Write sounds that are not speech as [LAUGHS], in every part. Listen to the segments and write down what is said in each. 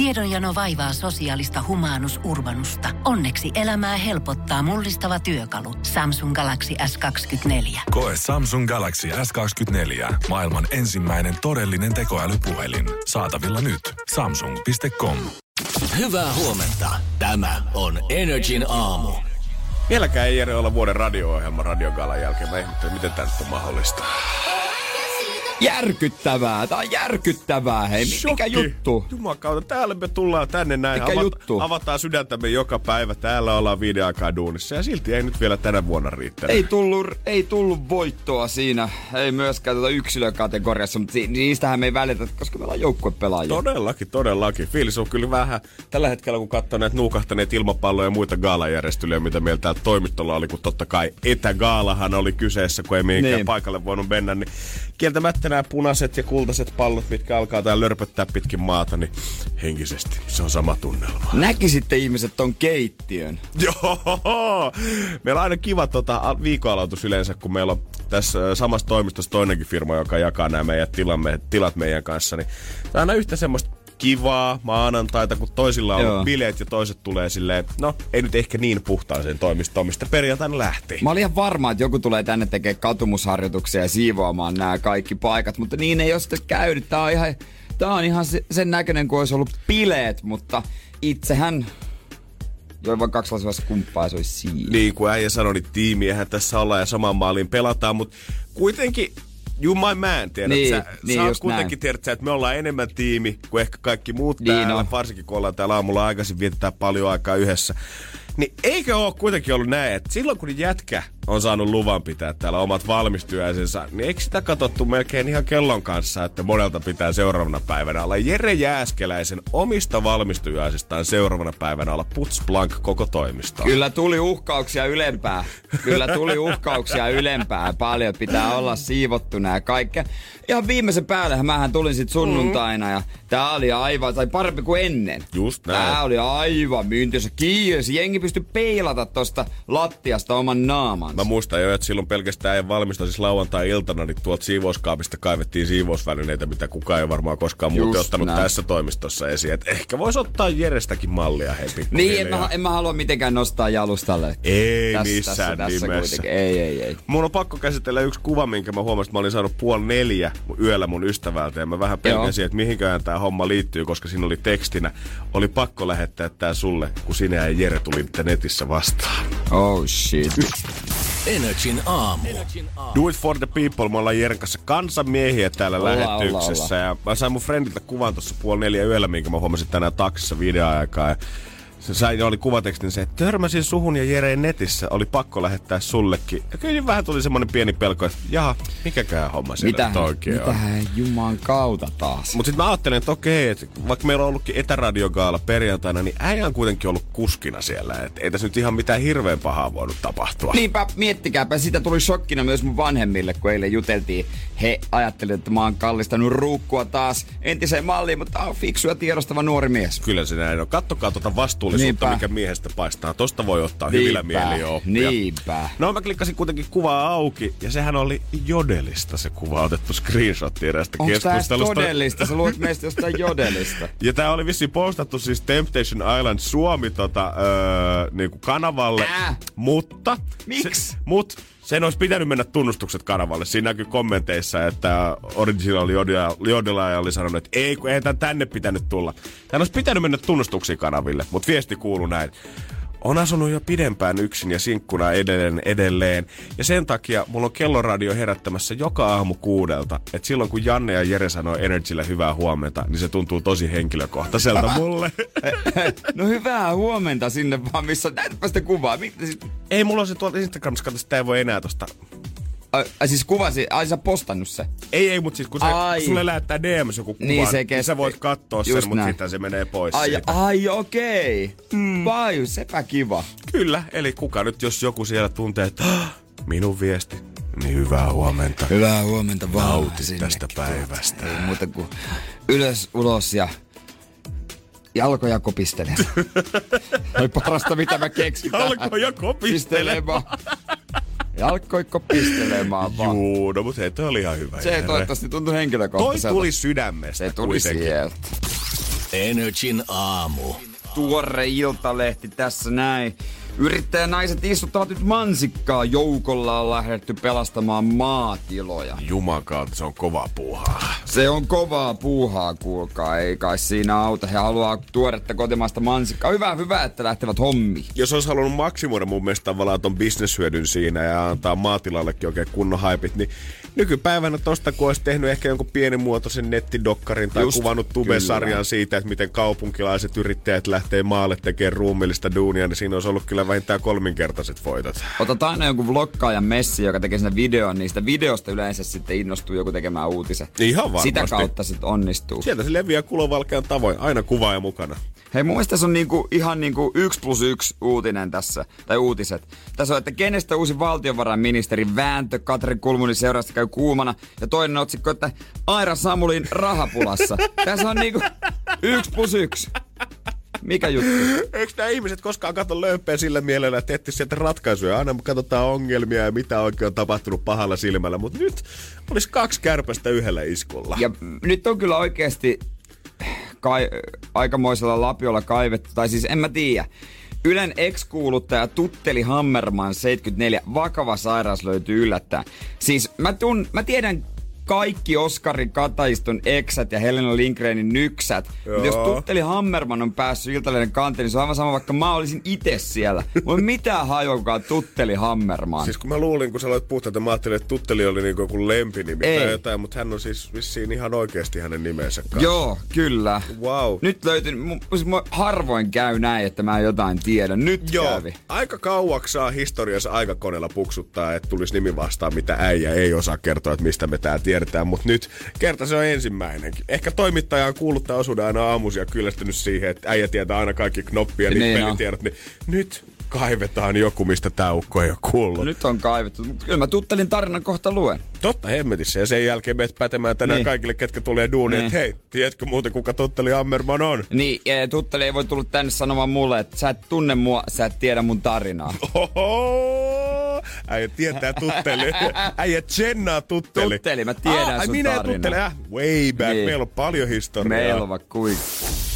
Tiedonjano vaivaa sosiaalista humanus urbanusta. Onneksi elämää helpottaa mullistava työkalu. Samsung Galaxy S24. Koe Samsung Galaxy S24. Maailman ensimmäinen todellinen tekoälypuhelin. Saatavilla nyt. Samsung.com. Hyvää huomenta. Tämä on Energin aamu. Vieläkään ei Jere olla vuoden radio-ohjelma radiogalan jälkeen. Mä ihmettelen, miten tämä on mahdollista. Järkyttävää, tää on järkyttävää, hei, mi- mikä Shokki. juttu? Jumakauta, täällä me tullaan tänne näin. Mikä juttu? Avataan sydäntämme joka päivä. Täällä ollaan viiden aikaa duunissa. Ja silti ei nyt vielä tänä vuonna riittänyt. Ei tullut, ei tullut voittoa siinä, ei myöskään tuota yksilökategoriassa, mutta si- niistähän me ei välitä, koska meillä on joukkuepelaajia. Todellakin, todellakin. Fiilis on kyllä vähän tällä hetkellä, kun katsoo näitä nuukahtaneet ilmapalloja ja muita gaalajärjestelyjä, mitä meillä täällä toimistolla oli, kun totta kai etägaalahan oli kyseessä, kun ei mihinkään Niin. paikalle voinut mennä, niin kieltämättä nämä punaiset ja kultaiset pallot, mitkä alkaa täällä lörpöttää pitkin maata, niin henkisesti se on sama tunnelma. Näkisitte ihmiset ton keittiön. [LAUGHS] Joo! Meillä on aina kiva tota, viikonaloitus yleensä, kun meillä on tässä samassa toimistossa toinenkin firma, joka jakaa nämä meidän tilamme, tilat meidän kanssa. Niin tämä on aina yhtä semmoista kivaa maanantaita, kun toisilla on Joo. ollut bileet ja toiset tulee silleen, no ei nyt ehkä niin puhtaaseen toimistoon, mistä perjantaina lähti. Mä olin ihan varma, että joku tulee tänne tekemään katumusharjoituksia ja siivoamaan nämä kaikki paikat, mutta niin ei ole sitten käynyt. Tää on ihan, tää on ihan se- sen näköinen kuin olisi ollut bileet, mutta itsehän joi vain kaksi lasivasta kumppaa se olisi siinä. Niin kuin äijä sanoi, niin tiimiähän tässä ollaan ja saman maaliin pelataan, mutta kuitenkin You my man, tiedät Niin, sä, niin, sä oot kuitenkin, näin. tiedät sä, että me ollaan enemmän tiimi kuin ehkä kaikki muut Niin täällä, on. varsinkin kun ollaan täällä aamulla aikaisin, vietetään paljon aikaa yhdessä. Niin eikö ole kuitenkin ollut näin, että silloin kun jätkä on saanut luvan pitää täällä omat valmistyöisensä, niin eikö sitä katsottu melkein ihan kellon kanssa, että monelta pitää seuraavana päivänä olla Jere Jääskeläisen omista valmistujaisistaan seuraavana päivänä olla puts blank koko toimisto. Kyllä tuli uhkauksia ylempää. Kyllä tuli uhkauksia ylempää. Paljon pitää olla siivottu nää kaikkea. Ihan viimeisen päälle mähän tulin sit sunnuntaina ja tää oli aivan, tai parempi kuin ennen. Just näin. Tää oli aivan myyntiössä kiirsi. Jengi pystyi peilata tosta lattiasta oman naamansa. Mä muistan jo, että silloin pelkästään ei valmista siis lauantai-iltana, niin tuolta siivouskaapista kaivettiin siivousvälineitä, mitä kukaan ei varmaan koskaan muuten ottanut näin. tässä toimistossa esiin. Et ehkä voisi ottaa Jerestäkin mallia hei Niin, en mä, en mä halua mitenkään nostaa jalustalle. Ei tässä, missään tässä, tässä nimessä. kuitenkin. Ei, ei, ei. Mun on pakko käsitellä yksi kuva, minkä mä huomasin, että mä olin saanut puoli neljä yöllä mun ystävältä. Ja mä vähän pelkäsin, että mihinkään tämä homma liittyy, koska siinä oli tekstinä. Oli pakko lähettää tää sulle, kun sinä ja Jere tulitte netissä vastaan. Oh shit. Energin aamu. Do it for the people. Me ollaan Jeren kanssa kansanmiehiä täällä Ollaan, lähetyksessä. ollaan, Ja mä sain mun friendiltä kuvan tuossa puoli neljä yöllä, minkä mä huomasin tänään taksissa videoaikaa. Ja se sai, oli kuvatekstin se, että törmäsin suhun ja Jereen netissä. Oli pakko lähettää sullekin. Ja kyllä vähän tuli semmonen pieni pelko, että jaha, mikäkään homma siellä Mitähän, nyt oikein on. mitähän juman kautta taas? Mutta sitten mä ajattelin, että okei, että vaikka meillä on ollutkin etäradiogaala perjantaina, niin äijä on kuitenkin ollut kuskina siellä. Että ei tässä nyt ihan mitään hirveän pahaa voinut tapahtua. Niinpä, miettikääpä, sitä tuli shokkina myös mun vanhemmille, kun eilen juteltiin. He ajattelivat, että mä oon kallistanut ruukkua taas entiseen malliin, mutta on fiksu ja tiedostava nuori mies. Kyllä se näin on. Kattokaa tuota vastuullisuutta, Niinpä. mikä miehestä paistaa. Tosta voi ottaa hyvillä Niinpä, mieli oppia. niinpä. No mä klikkasin kuitenkin kuvaa auki, ja sehän oli Jodelista se kuva otettu screenshot erästä Onko edes keskustelusta. todellista? Sä luulet meistä jostain [LAUGHS] jodelista. Ja tää oli vissiin postattu siis Temptation Island Suomi tota, öö, niinku kanavalle. Ää? Mutta... Miksi? Mut sen olisi pitänyt mennä tunnustukset kanavalle. Siinä näkyy kommenteissa, että Original Jodela oli sanonut, että ei, kun ei tän tänne pitänyt tulla. Tän olisi pitänyt mennä tunnustuksiin kanaville, mutta viesti kuuluu näin. On asunut jo pidempään yksin ja sinkkuna edelleen edelleen. Ja sen takia mulla on kelloradio herättämässä joka aamu kuudelta. Että silloin kun Janne ja Jere sanoo Energylle hyvää huomenta, niin se tuntuu tosi henkilökohtaiselta [LAUGHS] mulle. No hyvää huomenta sinne vaan, missä näytäpä sitä kuvaa. Mitä ei, mulla on se tuolta Instagramissa, kato, sitä ei voi enää tosta. Ai, ai siis kuvasi, ai sä postannut se. Ei, ei, mutta siis kun se, Ai. sulle lähettää DMs joku kuva, Niin, se niin sä voit katsoa sen, mutta sitten se menee pois Ai, siitä. ai okei. Mm. Vai, sepä kiva. Kyllä, eli kuka nyt, jos joku siellä tuntee, että "Ah, minun viesti, niin hyvää huomenta. Hyvää huomenta vaan. Nauti sinnekin tästä päivästä. Ei muuta kuin ylös, ulos ja jalkoja kopistele. [LAUGHS] Oli parasta, mitä mä keksin. Jalkoja kopistelemaan. [LAUGHS] Jalkoja kopistelemaan vaan. Juu, no mutta toi oli ihan hyvä. Se Jere. toivottavasti tuntui Toi henkilökohtaiselta. tuli sydämestä Se tuli kuitenkin. sieltä. Energin aamu. Tuore iltalehti tässä näin. Yrittäjänaiset istuttavat nyt mansikkaa. Joukolla on lähdetty pelastamaan maatiloja. Jumakalta, se on kova puuhaa. Se on kovaa puuhaa, kuulkaa. Ei kai siinä auta. He haluaa tuoretta kotimaista mansikkaa. Hyvä, hyvä, että lähtevät hommiin. Jos olisi halunnut maksimoida mun mielestä tavallaan ton bisneshyödyn siinä ja antaa maatilallekin oikein kunnon haipit, niin nykypäivänä tosta kun olisi tehnyt ehkä jonkun pienimuotoisen nettidokkarin tai Just, kuvannut tube-sarjan siitä, että miten kaupunkilaiset yrittäjät lähtee maalle tekemään ruumillista duunia, niin siinä olisi ollut kyllä vähintään kolminkertaiset voitot. Otat aina jonkun vloggaajan messi, joka tekee sinne videon, niin sitä videosta yleensä sitten innostuu joku tekemään uutisen. Ihan varmasti. Sitä kautta sitten onnistuu. Sieltä se leviää kulovalkean tavoin, aina kuvaaja mukana. Hei, mun mielestä tässä on niinku, ihan niinku yksi plus yksi uutinen tässä, tai uutiset. Tässä on, että kenestä uusi valtiovarainministeri vääntö Katri Kulmunin seurasta käy kuumana. Ja toinen otsikko, että Aira Samulin rahapulassa. [LAUGHS] tässä on niinku yksi plus yksi. Mikä juttu? Eikö nämä ihmiset koskaan katso löyppeä sillä mielellä, että etsiä sieltä ratkaisuja? Aina katsotaan ongelmia ja mitä oikein on tapahtunut pahalla silmällä, mutta nyt olisi kaksi kärpästä yhdellä iskulla. Ja nyt on kyllä oikeasti kai, aikamoisella lapiolla kaivettu, tai siis en mä tiedä. Ylen ex-kuuluttaja Tutteli Hammerman 74, vakava sairaus löytyy yllättäen. Siis mä, tun, mä tiedän kaikki Oskari Kataiston eksät ja Helena Lindgrenin nyksät. Mutta jos. Tutteli Hammerman on päässyt Iltalehden kanteen, niin se on aivan sama, vaikka mä olisin itse siellä. Ei mitään on Tutteli Hammerman. Siis kun mä luulin, kun sä aloit puhua, että mä ajattelin, että Tutteli oli niinku joku lempinimi Ei. tai jotain, mutta hän on siis vissiin ihan oikeasti hänen nimensä kanssa. Joo, kyllä. Wow. Nyt löytyi, siis mä harvoin käy näin, että mä jotain tiedän. Nyt Joo, kävi. aika kauaksi saa historiassa aikakoneella puksuttaa, että tulisi nimi vastaan, mitä äijä ei osaa kertoa, että mistä me tää tiedetään. Mutta nyt kerta se on ensimmäinenkin. Ehkä toimittaja on kuullut tämän osuuden aina aamuisia ja kyllästynyt siihen, että äijä tietää aina kaikki knoppia Niin pelitiedot. Niin nyt kaivetaan joku, mistä tää ukko ei ole kuullut. Nyt on kaivettu, mutta kyllä mä tuttelin tarinan kohta luen. Totta hemmetissä. Ja sen jälkeen menet pätemään tänään Niin. kaikille, ketkä tulee duuniin, Niin. että hei, tiedätkö muuten kuka Totteli Ammerman on? Niin, ja tutteli ei voi tulla tänne sanomaan mulle, että sä et tunne mua, sä et tiedä mun tarinaa. Oho! Äijä tietää tutteli. [LAUGHS] Äijä tsennaa tutteli. Tutteli, mä tiedän ai sun minä ja tarinan. tutteli, äh, way back. Niin. Meillä on paljon historiaa. Meillä on vaikka kuinka.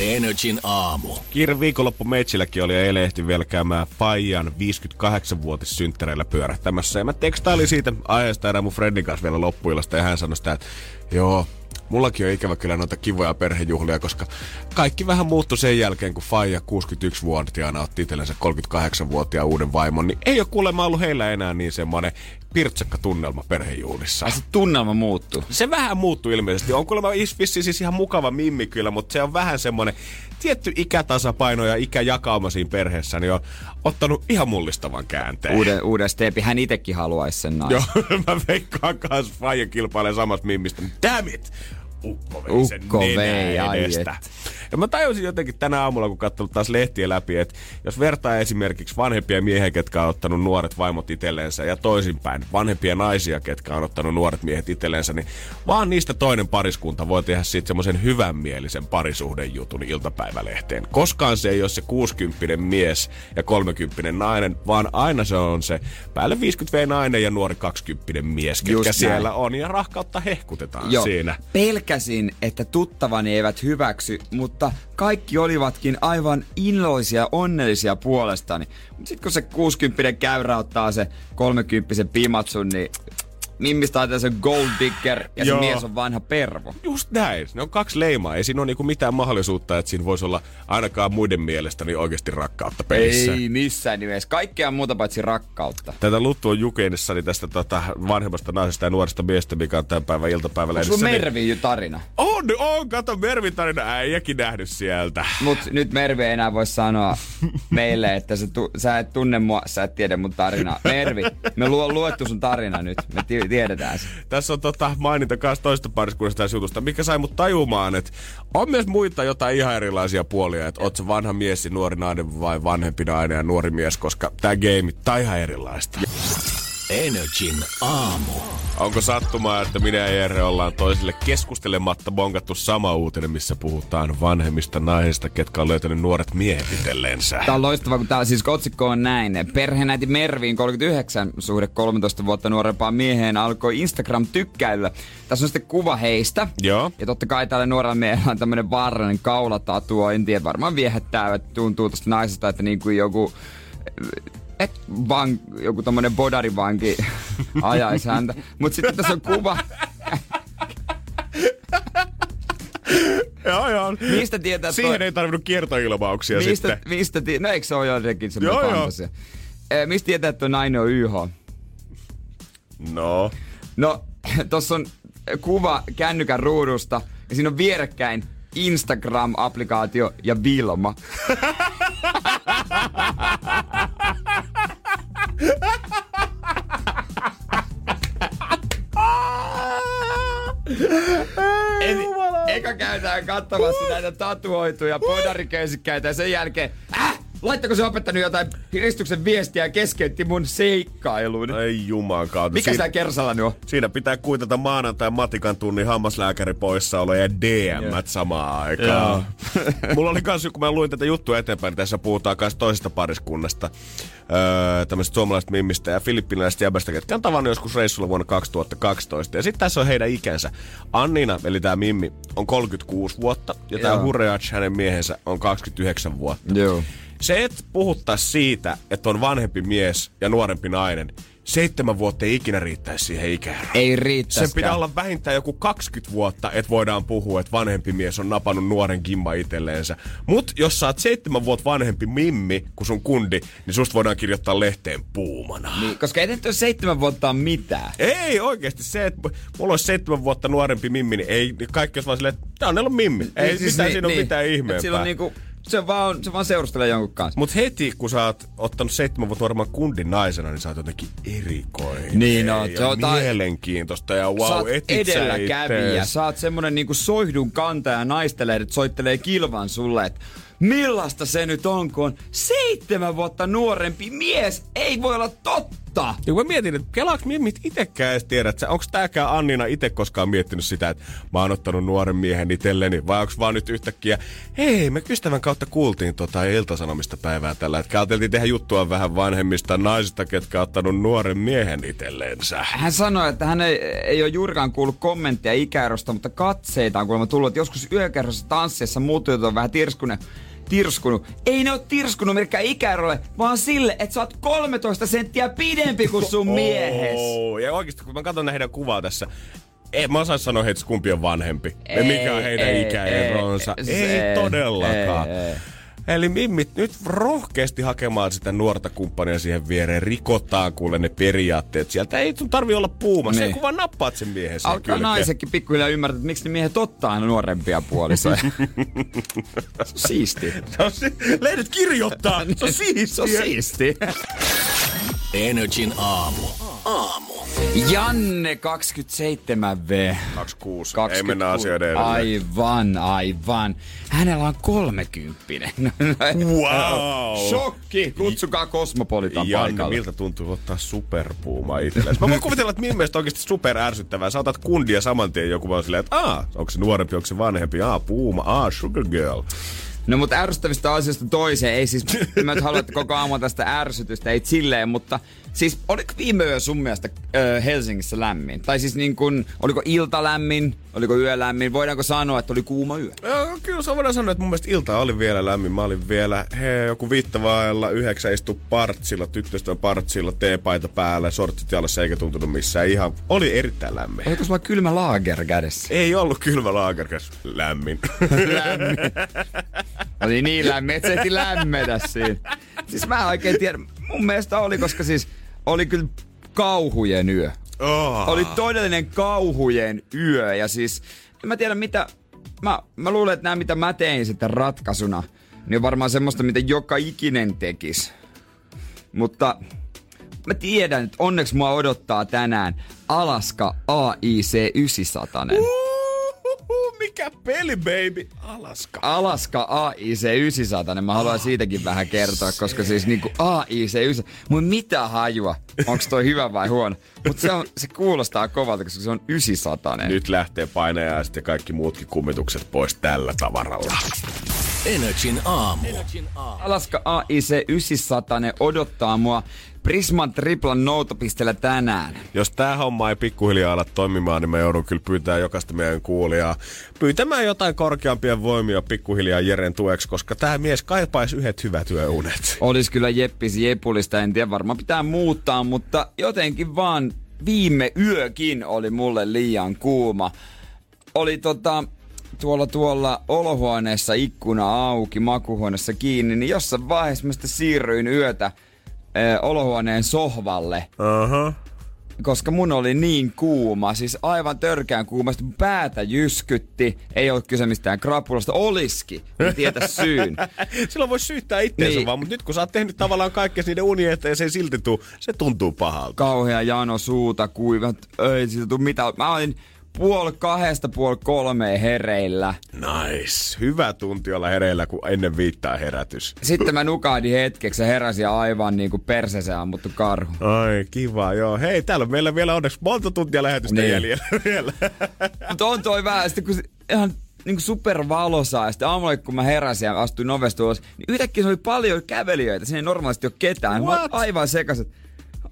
Energin aamu. Kiire viikonloppu meitsilläkin oli ja eilen ehti vielä käymään Fajan 58-vuotissynttäreillä pyörähtämässä. Ja mä tekstailin siitä aiheesta erään mun friendin kanssa vielä loppuilasta ja hän sanoi sitä, että joo, Mullakin on ikävä kyllä noita kivoja perhejuhlia, koska kaikki vähän muuttui sen jälkeen, kun Faija 61-vuotiaana otti itsellensä 38-vuotiaan uuden vaimon, niin ei ole kuulemma ollut heillä enää niin semmoinen pirtsakka tunnelma perhejuhlissa. Ai se tunnelma muuttuu. Se vähän muuttuu ilmeisesti. On kuulemma vissi siis ihan mukava mimmi kyllä, mutta se on vähän semmoinen tietty ikätasapaino ja ikäjakauma siinä perheessä, niin on ottanut ihan mullistavan käänteen. Uuden, uuden stepi. Hän itekin haluaisi sen naisen. Joo, [LAUGHS] mä veikkaan kanssa Faija kilpailee samasta mimmistä. Damn it! Ukko vei sen Ukko nenää vei, edestä. Ja mä tajusin jotenkin tänä aamulla, kun katsoin taas lehtiä läpi, että jos vertaa esimerkiksi vanhempia miehiä, ketkä on ottanut nuoret vaimot itselleensä, ja toisinpäin vanhempia naisia, ketkä on ottanut nuoret miehet itselleensä, niin vaan niistä toinen pariskunta voi tehdä siitä semmoisen hyvänmielisen parisuhdejutun iltapäivälehteen. Koskaan se ei ole se 60 mies ja 30 nainen, vaan aina se on se päälle 50 V nainen ja nuori 20 mies, ketkä Just siellä näin. on, ja rahkautta hehkutetaan Joo, siinä. Pelkäsin, että tuttavani eivät hyväksy, mutta kaikki olivatkin aivan innoisia, onnellisia puolestani. Sitten kun se 60 käyrä ottaa se 30 pimatsun, niin Mimmistä ajatellaan se gold digger ja se Joo. mies on vanha pervo. Just näin. Ne on kaksi leimaa. Ei siinä ole niinku mitään mahdollisuutta, että siinä voisi olla ainakaan muiden mielestä niin oikeasti rakkautta pelissä. Ei missään nimessä. Kaikkea muuta paitsi rakkautta. Tätä Luttu on jukenissani tästä tota, vanhemmasta naisesta ja nuoresta miestä, mikä on tämän päivän iltapäivällä. Onko sun Mervi jo tarina? On, on, kato Mervin tarina, äijäkin nähnyt sieltä. Mut nyt Mervi ei enää voi sanoa meille, että sä, tu- sä et tunne mua, sä et tiedä mun tarinaa. Mervi, me lu- luettu sun tarina nyt. Me ti- tiedetään se. Tässä on tota maininta kanssa toista pariskunnasta tässä jutusta, mikä sai mut tajumaan, että on myös muita jotain ihan erilaisia puolia, että oot vanha mies ja nuori nainen vai vanhempi nainen ja nuori mies, koska tämä game on ihan erilaista. Energin aamu. Onko sattumaa, että minä ja Jere ollaan toisille keskustelematta bonkattu sama uutinen, missä puhutaan vanhemmista naisista, ketkä on löytänyt nuoret miehet itselleensä? Tää on loistavaa, kun tää siis otsikko on näin. Perheenäiti Merviin 39, suhde 13 vuotta nuorempaan mieheen, alkoi Instagram-tykkäilyllä. Tässä on sitten kuva heistä. Joo. Ja totta kai tällä nuorella miehellä on tämmönen vaarallinen kaulatatuo. En tiedä, varmaan viehättää, että tuntuu tosta naisesta, että niin kuin joku et van, joku tommonen bodarivanki [LAUGHS] ajaisi häntä. Mut sitten tässä on kuva. Joo, joo. Mistä tietää, Siihen toi- ei tarvinnut kiertoilmauksia mistä, sitten. mistä tie- no eikö se ole jotenkin semmoinen Joo, joo. fantasia? Eh, mistä tietää, että tuo nainen on YH? No. No, [LAUGHS] tossa on kuva kännykän ruudusta ja siinä on vierekkäin Instagram-applikaatio ja Vilma. [LAUGHS] Eli eka käytään katsomassa näitä tatuoituja podariköysikkäitä ja sen jälkeen, äh, laittako se opettanut jotain Kristuksen viestiä ja keskeytti mun seikkailun. Ei juman kautta. Mikä Siin- sä Kersalla nyt on? Siinä pitää kuitata maanantai matikan tunnin hammaslääkäri poissaolo ja DM samaan aikaan. [LAUGHS] Mulla oli kans, kun mä luin tätä juttua eteenpäin, niin tässä puhutaan kans toisesta pariskunnasta. Öö, tämmöistä suomalaisesta mimmistä ja filippiniläisestä jäbästä, ketkä on tavannut joskus reissulla vuonna 2012. Ja sitten tässä on heidän ikänsä. Annina, eli tämä Mimmi, on 36 vuotta ja tämä Joo. Hureach, hänen miehensä, on 29 vuotta. Joo. Se, että puhuttais siitä, että on vanhempi mies ja nuorempi nainen, seitsemän vuotta ei ikinä riittäisi siihen ikään. Ei riittäskään. Sen pitää olla vähintään joku 20 vuotta, että voidaan puhua, että vanhempi mies on napannut nuoren kimma itselleensä. Mut jos sä oot seitsemän vuotta vanhempi mimmi kuin sun kundi, niin susta voidaan kirjoittaa lehteen puumana. Niin, koska ei ole seitsemän vuotta on mitään. Ei oikeasti se, että mulla olisi seitsemän vuotta nuorempi mimmi, niin ei niin kaikki olisi vaan silleen, että tää on ollut mimmi. Ei Niin, siis mitään, siinä ole mitään Et ihmeempää. Silloin niinku, se vaan, se vaan seurustelee jonkun kanssa. Mut heti kun sä oot ottanut seitsemän vuotta nuoremman kundin naisena, niin sä oot jotenkin erikoinen. Niin oot, ja tai- mielenkiintoista ja sä wow, oot etit sä edelläkävijä, ittees. sä oot semmonen niinku soihdun kantaja ja naistelehdet soittelee kilvan sulle, että millaista se nyt on, kun on seitsemän vuotta nuorempi mies. Ei voi olla totta. Ja kun mä mietin, että kelaaks mimmit itekään edes tiedä, että onko tääkään Annina itse koskaan miettinyt sitä, että mä oon ottanut nuoren miehen itselleni, vai onko vaan nyt yhtäkkiä, hei, me ystävän kautta kuultiin tota iltasanomista päivää tällä, että ajateltiin tehdä juttua vähän vanhemmista naisista, ketkä on ottanut nuoren miehen itselleensä. Hän sanoi, että hän ei, ei ole juurikaan kuullut kommentteja ikäerosta, mutta katseita on kuulemma tullut, että joskus yökerhossa tanssiessa muut on vähän tirskunut. Tirskunut. Ei ne ole tirskunut millekään ikäerolle, vaan sille, että sä oot 13 senttiä pidempi kuin sun miehes. Oh, ja oikeasti kun mä katson heidän kuvaa tässä, ei mä osais sanoa heitä, kumpi on vanhempi. Ei, mikä on heidän ei, ikäeronsa. ei, Ei, se- todellakaan. ei, ei. Eli mimmit nyt rohkeasti hakemaan sitä nuorta kumppania siihen viereen. Rikotaan kuule ne periaatteet sieltä. Ei sun tarvi olla puuma. Se Niin. kun vaan nappaat sen miehen siihen Alkaa kylkeen. naisetkin pikkuhiljaa ymmärtää, että miksi ne miehet ottaa aina nuorempia puolisoja. [LAUGHS] se on siisti. Se on si- Lehdet kirjoittaa. [LAUGHS] Se on siistiä. Se on siisti. Energin aamu. Aamu. Janne 27V. 26. Ei mennä asioiden edelle. Aivan, aivan. Hänellä on kolmekymppinen. Wow. Shokki! Kutsukaa Kosmopolitan Janne, paikalle. miltä tuntuu ottaa superpuuma itsellesi? Mä voin kuvitella, että minun mielestä oikeasti super ärsyttävää. Sä otat kundia saman tien joku vaan silleen, että aa, onko se nuorempi, onko se vanhempi, aa, puuma, aa, sugar girl. No mutta ärsyttävistä asioista toiseen, ei siis, [LAUGHS] mä nyt halua, että koko aamu tästä ärsytystä, ei silleen, mutta siis oliko viime yö sun mielestä ö, Helsingissä lämmin? Tai siis niin kun, oliko ilta lämmin, oliko yö lämmin, voidaanko sanoa, että oli kuuma yö? Joo, kyllä se voidaan sanoa, että mun mielestä ilta oli vielä lämmin. Mä olin vielä he, joku viittavailla yhdeksän istu partsilla, tyttöystävän partsilla, teepaita päällä, sortsit jalassa eikä tuntunut missään. Ihan, oli erittäin lämmin. Oliko sulla kylmä laager kädessä? Ei ollut kylmä laakerkas. Lämmin. lämmin. [LAUGHS] Oli niin lämmin, että se lämmetä siinä. Siis mä en oikein tiedä. Mun mielestä oli, koska siis oli kyllä kauhujen yö. oh. Oli todellinen kauhujen yö ja siis en mä tiedä mitä, mä, mä luulen, että nämä mitä mä tein sitten ratkaisuna, niin on varmaan semmoista, mitä joka ikinen tekis. Mutta mä tiedän, että onneksi mua odottaa tänään Alaska AIC 900. Uhuhu, Mikä peli, baby? Alaska. Alaska AIC 900, niin mä haluan siitäkin vähän kertoa, koska siis niinku AIC 900, mun mitä hajua, onko toi hyvä vai huono, mutta se, on, se kuulostaa kovalta, koska se on 900. Nyt lähtee painajaiset ja kaikki muutkin kummitukset pois tällä tavaralla. Energin aamu. Alaska AIC 900 odottaa mua Prisman triplan noutopisteellä tänään. Jos tää homma ei pikkuhiljaa ala toimimaan, niin mä joudun kyllä pyytää jokaista meidän kuulijaa pyytämään jotain korkeampia voimia pikkuhiljaa Jeren tueksi, koska tämä mies kaipaisi yhdet hyvät yöunet. Olisi kyllä Jeppis Jepulista, en tiedä, varmaan pitää muuttaa, mutta jotenkin vaan viime yökin oli mulle liian kuuma. Oli tota, tuolla tuolla olohuoneessa ikkuna auki, makuhuoneessa kiinni, niin jossain vaiheessa mä sitten siirryin yötä eh, olohuoneen sohvalle. Aha. Koska mun oli niin kuuma, siis aivan törkeän kuuma, sitten päätä jyskytti, ei ole kyse mistään krapulasta, oliski, en tiedä syyn. [LAUGHS] Silloin voisi syyttää itseensä Niin. vaan, mutta nyt kun sä oot tehnyt tavallaan kaikkea niiden unien eteen ja se ei silti tuu, se tuntuu pahalta. Kauhea jano suuta kuivat, ei siitä tuu mitään. Mä olin puoli kahdesta puoli kolmeen hereillä. Nice. Hyvä tunti olla hereillä, kun ennen viittaa herätys. Sitten mä nukahdin hetkeksi ja heräsin aivan niinku perseseen ammuttu karhu. Ai, kiva, joo. Hei, täällä on meillä vielä onneksi monta tuntia lähetystä Niin. jäljellä [LAUGHS] vielä. Mutta on toi vähän, sitten kun ihan niinku supervalosaa, ja sitten aamulla kun mä heräsin ja astuin ovesta ulos, niin yhtäkkiä se oli paljon kävelijöitä, siinä ei normaalisti ole ketään. Mä What? aivan sekaisin.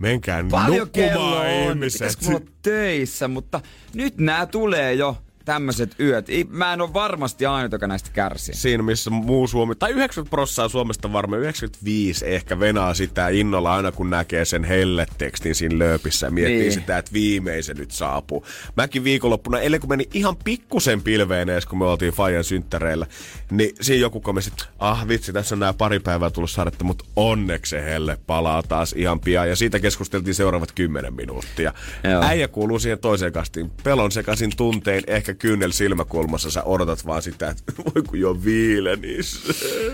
Menkää Paljon kello nukkumaan on, ihmiset. pitäisikö mulla töissä, mutta nyt nämä tulee jo tämmöiset yöt. Ei- Mä en ole varmasti ainut, joka näistä kärsii. Siinä, missä muu Suomi, tai 90 prosenttia Suomesta varmaan, 95 ehkä venaa sitä innolla aina, kun näkee sen helletekstin siinä lööpissä ja miettii Niin. sitä, että viimein se nyt saapuu. Mäkin viikonloppuna, ellei kun meni ihan pikkusen pilveen edes, kun me oltiin Fajan synttäreillä, niin siinä joku komesi, että ah vitsi, tässä on nämä pari päivää tullut sadetta, mutta onneksi se helle palaa taas ihan pian. Ja siitä keskusteltiin seuraavat 10 minuuttia. Joo. Äijä kuuluu siihen toiseen kastiin. Pelon sekaisin tuntein, ehkä kyynel silmäkulmassa. Sä odotat vaan sitä, että [LAUGHS] voi kun jo viilenis.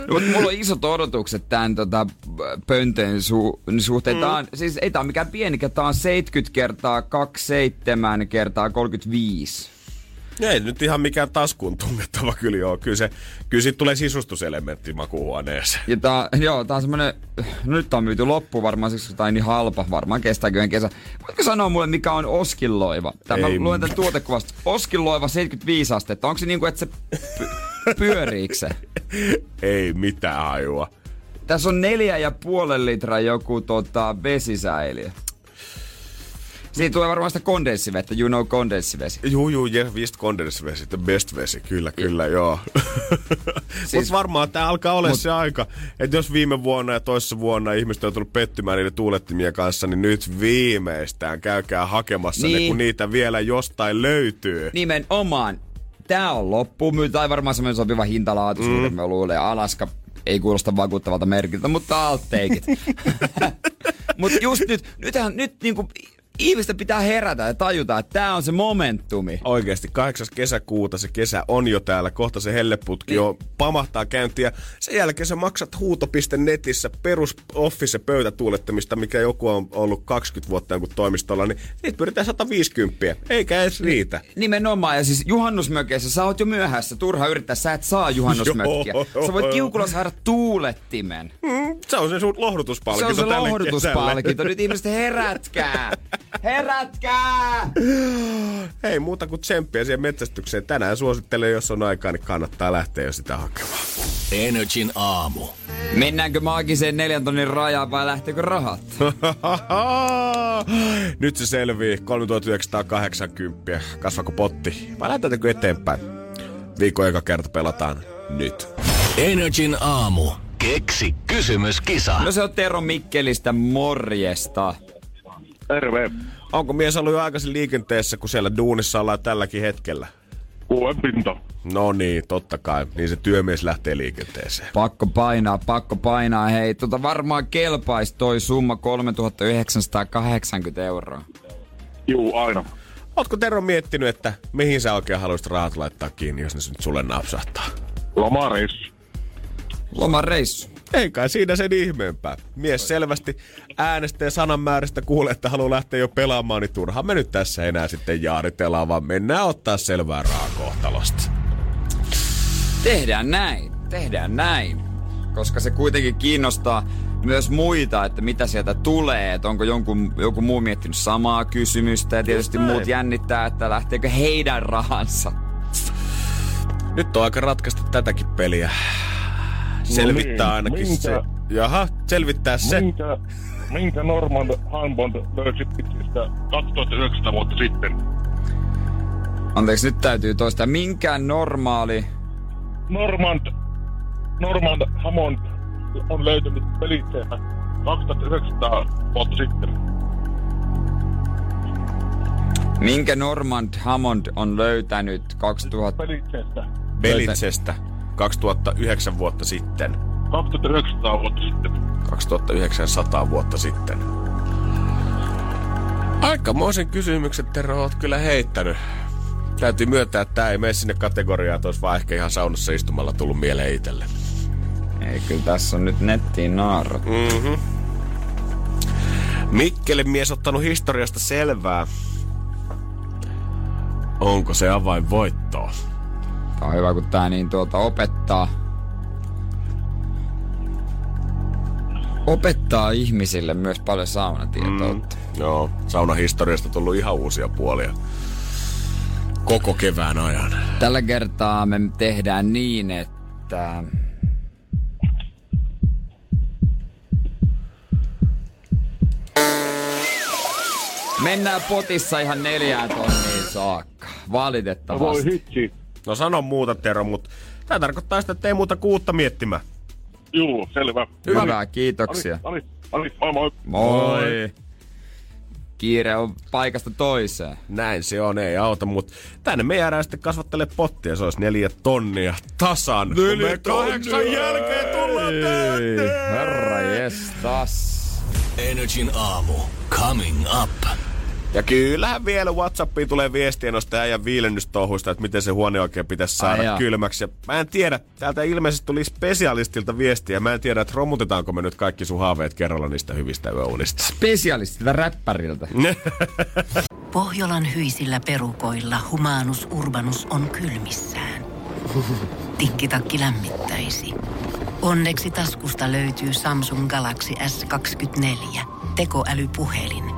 No, mutta mulla on isot odotukset tämän tota, pönteen su- suhteen. Mm. Tää on, siis ei tää ole mikään pieni, tää on 70 kertaa 27 kertaa 35. Ei nyt ihan mikään taskuun tungettava kyllä joo. Kyllä, se, kyllä siitä tulee sisustuselementti makuuhuoneeseen. Ja tää, joo, tää on semmonen, nyt on myyty loppu varmaan siksi, on niin halpa, varmaan kestääkö yhden kesä. Voitko sanoa mulle, mikä on Oskinloiva? Tämä Ei mä luen tämän tuotekuvasta. Oskinloiva 75 astetta. Onko se niinku, että se py- pyöriikö se? [LAUGHS] Ei mitään hajua. Tässä on neljä ja puolen litraa joku tota, vesisäiliö. Siinä tulee varmaan sitä kondenssivettä, you know kondenssivesi. Juu, juu, yeah, just kondensvesi, the best vesi, kyllä, kyllä, joo. siis, Mutta varmaan tämä alkaa olla Mut- se aika, että jos viime vuonna ja toisessa vuonna ihmiset on tullut pettymään niiden tuulettimien kanssa, niin nyt viimeistään käykää hakemassa niin. ne, kun niitä vielä jostain löytyy. Nimenomaan. Tää on loppuun tai varmaan semmoinen sopiva hintalaatuisuuden, mm. mä luulen. Alaska ei kuulosta vakuuttavalta merkiltä, mutta I'll take it. [LAUGHS] mutta just nyt, nythän, nyt niinku, ihmisten pitää herätä ja tajuta, että tää on se momentumi. Oikeasti 8. kesäkuuta se kesä on jo täällä, kohta se helleputki Niin. jo pamahtaa käyntiä. Sen jälkeen sä maksat huuto.netissä perus office pöytätuulettamista, mikä joku on ollut 20 vuotta jonkun toimistolla, niin niitä pyritään 150. Eikä edes riitä. Nimenomaan, ja siis juhannusmökeissä sä oot jo myöhässä, turha yrittää, sä et saa juhannusmökkiä. Joo, Sä voit kiukulla saada tuulettimen. Mm, se on se sun Se lohdutuspalkinto on se lohdutuspalkinto. Nyt ihmiset herätkää! [LAUGHS] Herätkää! Hei, muuta kuin tsemppiä siihen metsästykseen. Tänään suosittelen, jos on aikaa, niin kannattaa lähteä jo sitä hakemaan. Energin aamu. Mennäänkö maagiseen neljän tonnin rajaan vai lähteekö rahat? [LAUGHS] Nyt se selvii. 3980. Kasvako potti? Vai lähdetäänkö eteenpäin? Viikon eka kerta pelataan nyt. Energin aamu. Keksi kysymyskisa. No se on Tero Mikkelistä, morjesta. Terve. Onko mies ollut jo aikaisin liikenteessä, kun siellä duunissa ollaan tälläkin hetkellä? Kuuden pinta. No niin, totta kai. Niin se työmies lähtee liikenteeseen. Pakko painaa, pakko painaa. Hei, tota varmaan kelpaisi toi summa 3980 euroa. Juu, aina. Ootko Tero miettinyt, että mihin sä oikein haluaisit rahat laittaa kiinni, jos ne nyt sulle napsahtaa? Lomareissu. Lomareissu. Ei kai siinä sen ihmeempää. Mies selvästi äänestäjän sananmääristä kuulee, että haluaa lähteä jo pelaamaan, niin turhaan me nyt tässä enää sitten jaaritellaan, vaan mennään ottaa selvää raakohtalosta. Tehdään näin, tehdään näin. Koska se kuitenkin kiinnostaa myös muita, että mitä sieltä tulee, että onko jonkun, joku muu miettinyt samaa kysymystä ja tietysti muut jännittää, että lähteekö heidän rahansa. Nyt on aika ratkaista tätäkin peliä. Selvittää niin, ainakin minkä- se. Jaha, selvittää se. Minkä, minkä Norman Hanbond löysi pitsistä 2019 vuotta sitten? Anteeksi, nyt täytyy toistaa. Minkään normaali... Normand, Normand Hammond on löytynyt pelitseensä 2900 vuotta sitten. Minkä Normand Hammond on löytänyt 2000... Pelitseestä Belitsestä 2009 vuotta sitten. 2900 vuotta sitten. 2900 vuotta sitten. Aikamoisen kysymyksen Tero oot kyllä heittänyt. Täytyy myöntää, että tää ei mene sinne kategoriaan, että olisi vaan ehkä ihan saunassa istumalla tullut mieleen itselle. Ei, kyllä tässä on nyt nettiin naarrat. Mm-hmm. Mikkelin mies ottanut historiasta selvää. Onko se avain voittoon? Tää on hyvä, kun tää niin tuolta opettaa. Opettaa ihmisille myös paljon saunatietoutta. Mm. Joo, saunahistoriasta tullut ihan uusia puolia. Koko kevään ajan. Tällä kertaa me tehdään niin, että... Mennään potissa ihan neljään tonniin saakka. Voi Valitettavasti. hitsi. No sano muuta Tero, mutta tämä tarkoittaa sitä, että ei muuta kuutta miettimään. Juu, selvä. Hyvä, kiitoksia. Ali, Ali, Ali, moi moi. Moi. Kiire on paikasta toiseen. Näin se on, ei auta, mutta tänne me jäädään sitten kasvattele pottia. Se olisi neljä tonnia tasan. me kahdeksan jälkeen tullaan tänne. Herra jestas. Energin aamu. Coming up. Ja kyllähän vielä Whatsappiin tulee viestiä noista äijän viilennystouhuista, että miten se huone oikein pitäisi saada Ai jaa. kylmäksi. Ja mä en tiedä, täältä ilmeisesti tuli spesialistilta viestiä. Mä en tiedä, että romutetaanko me nyt kaikki sun haaveet kerralla niistä hyvistä yöunista. Spesialistilta räppäriltä. [LAUGHS] Pohjolan hyisillä perukoilla humanus urbanus on kylmissään. Tikkitakki lämmittäisi. Onneksi taskusta löytyy Samsung Galaxy S24 tekoälypuhelin.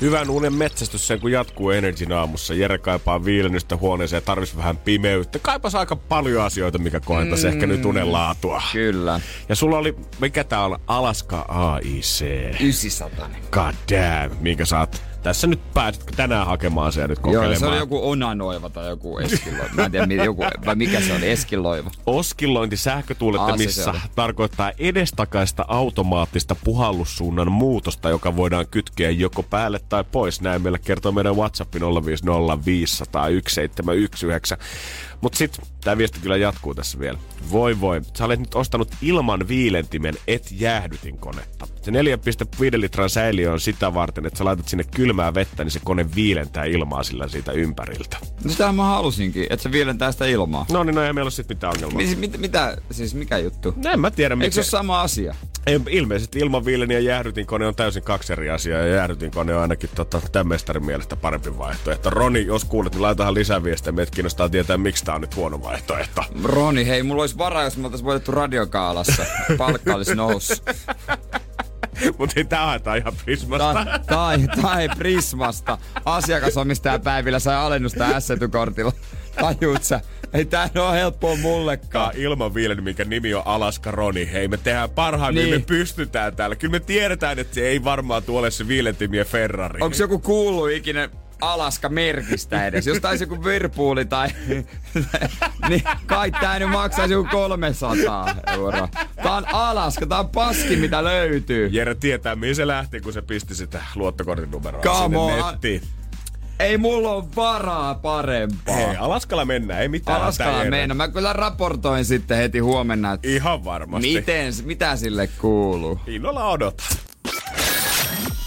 Hyvän unen metsästys sen kun jatkuu Energyn aamussa. Jere kaipaa viilennystä huoneeseen, tarvitsisi vähän pimeyttä. Kaipas aika paljon asioita, mikä kohentaisi mm. ehkä nyt unen laatua. Kyllä. Ja sulla oli, mikä tää on, Alaska AIC. 900. God damn, minkä sä oot. Tässä nyt pääsitkö tänään hakemaan se ja nyt Joo, kokeilemaan. se oli joku onanoiva tai joku eskilloiva. Mä en tiedä, joku, vai mikä se oli, eskilloiva. Oskillointi se oli. tarkoittaa edestakaista automaattista puhallussuunnan muutosta, joka voidaan kytkeä joko päälle tai pois. Näin meille kertoo meidän WhatsAppin 050501719. Mutta sitten tämä viesti kyllä jatkuu tässä vielä. Voi voi, sä olet nyt ostanut ilman viilentimen et jäähdytinkonetta. Se 4,5 litran säiliö on sitä varten, että sä laitat sinne kylmää vettä, niin se kone viilentää ilmaa sillä siitä ympäriltä. No sitähän mä halusinkin, että se viilentää sitä ilmaa. No niin, no ei meillä ole sitten mitään ongelmaa. Mi- mit, mitä, siis mikä juttu? En mä tiedä, Eikö mikä... se ole sama asia? Ei, ilmeisesti ilmaviileni ja jäähdytinkone on täysin kaksi eri asiaa. Ja jäähdytinkone on ainakin tota, tämän mestarin mielestä parempi vaihtoehto. Roni, jos kuulet, niin laitahan lisäviestejä. Meitä kiinnostaa tietää, miksi tämä on nyt huono vaihtoehto. Roni, hei, mulla olisi varaa, jos me oltais voitettu radiokaalassa. [LAUGHS] Palkka olisi noussut. [LAUGHS] Mutta ei tää haetaan ihan Prismasta. Tai, tai, tai Prismasta. Asiakasomistajapäivillä sai alennusta S-etukortilla. Tajuut sä? Ei tää ole helppoa mullekaan. ilmaviileni, minkä nimi on Alaska Roni. Hei, me tehdään parhaan, niin. Me pystytään täällä. Kyllä me tiedetään, että se ei varmaan tuole se viilentimien Ferrari. Onko joku kuullut ikinä Alaska-merkistä edes. Jos taisi joku Virpuuli tai... niin kai tää nyt maksaisi joku 300 euroa. Tää on Alaska, tää on paski mitä löytyy. Jere tietää, mihin se lähti, kun se pisti sitä luottokortin numeroa Come sinne on. nettiin. Ei mulla ole varaa parempaa. Hei, Alaskalla mennään, ei mitään. Alaskalla hätää, Jere. mennä. Mä kyllä raportoin sitten heti huomenna, että Ihan varmasti. miten, mitä sille kuuluu. Innolla odotan.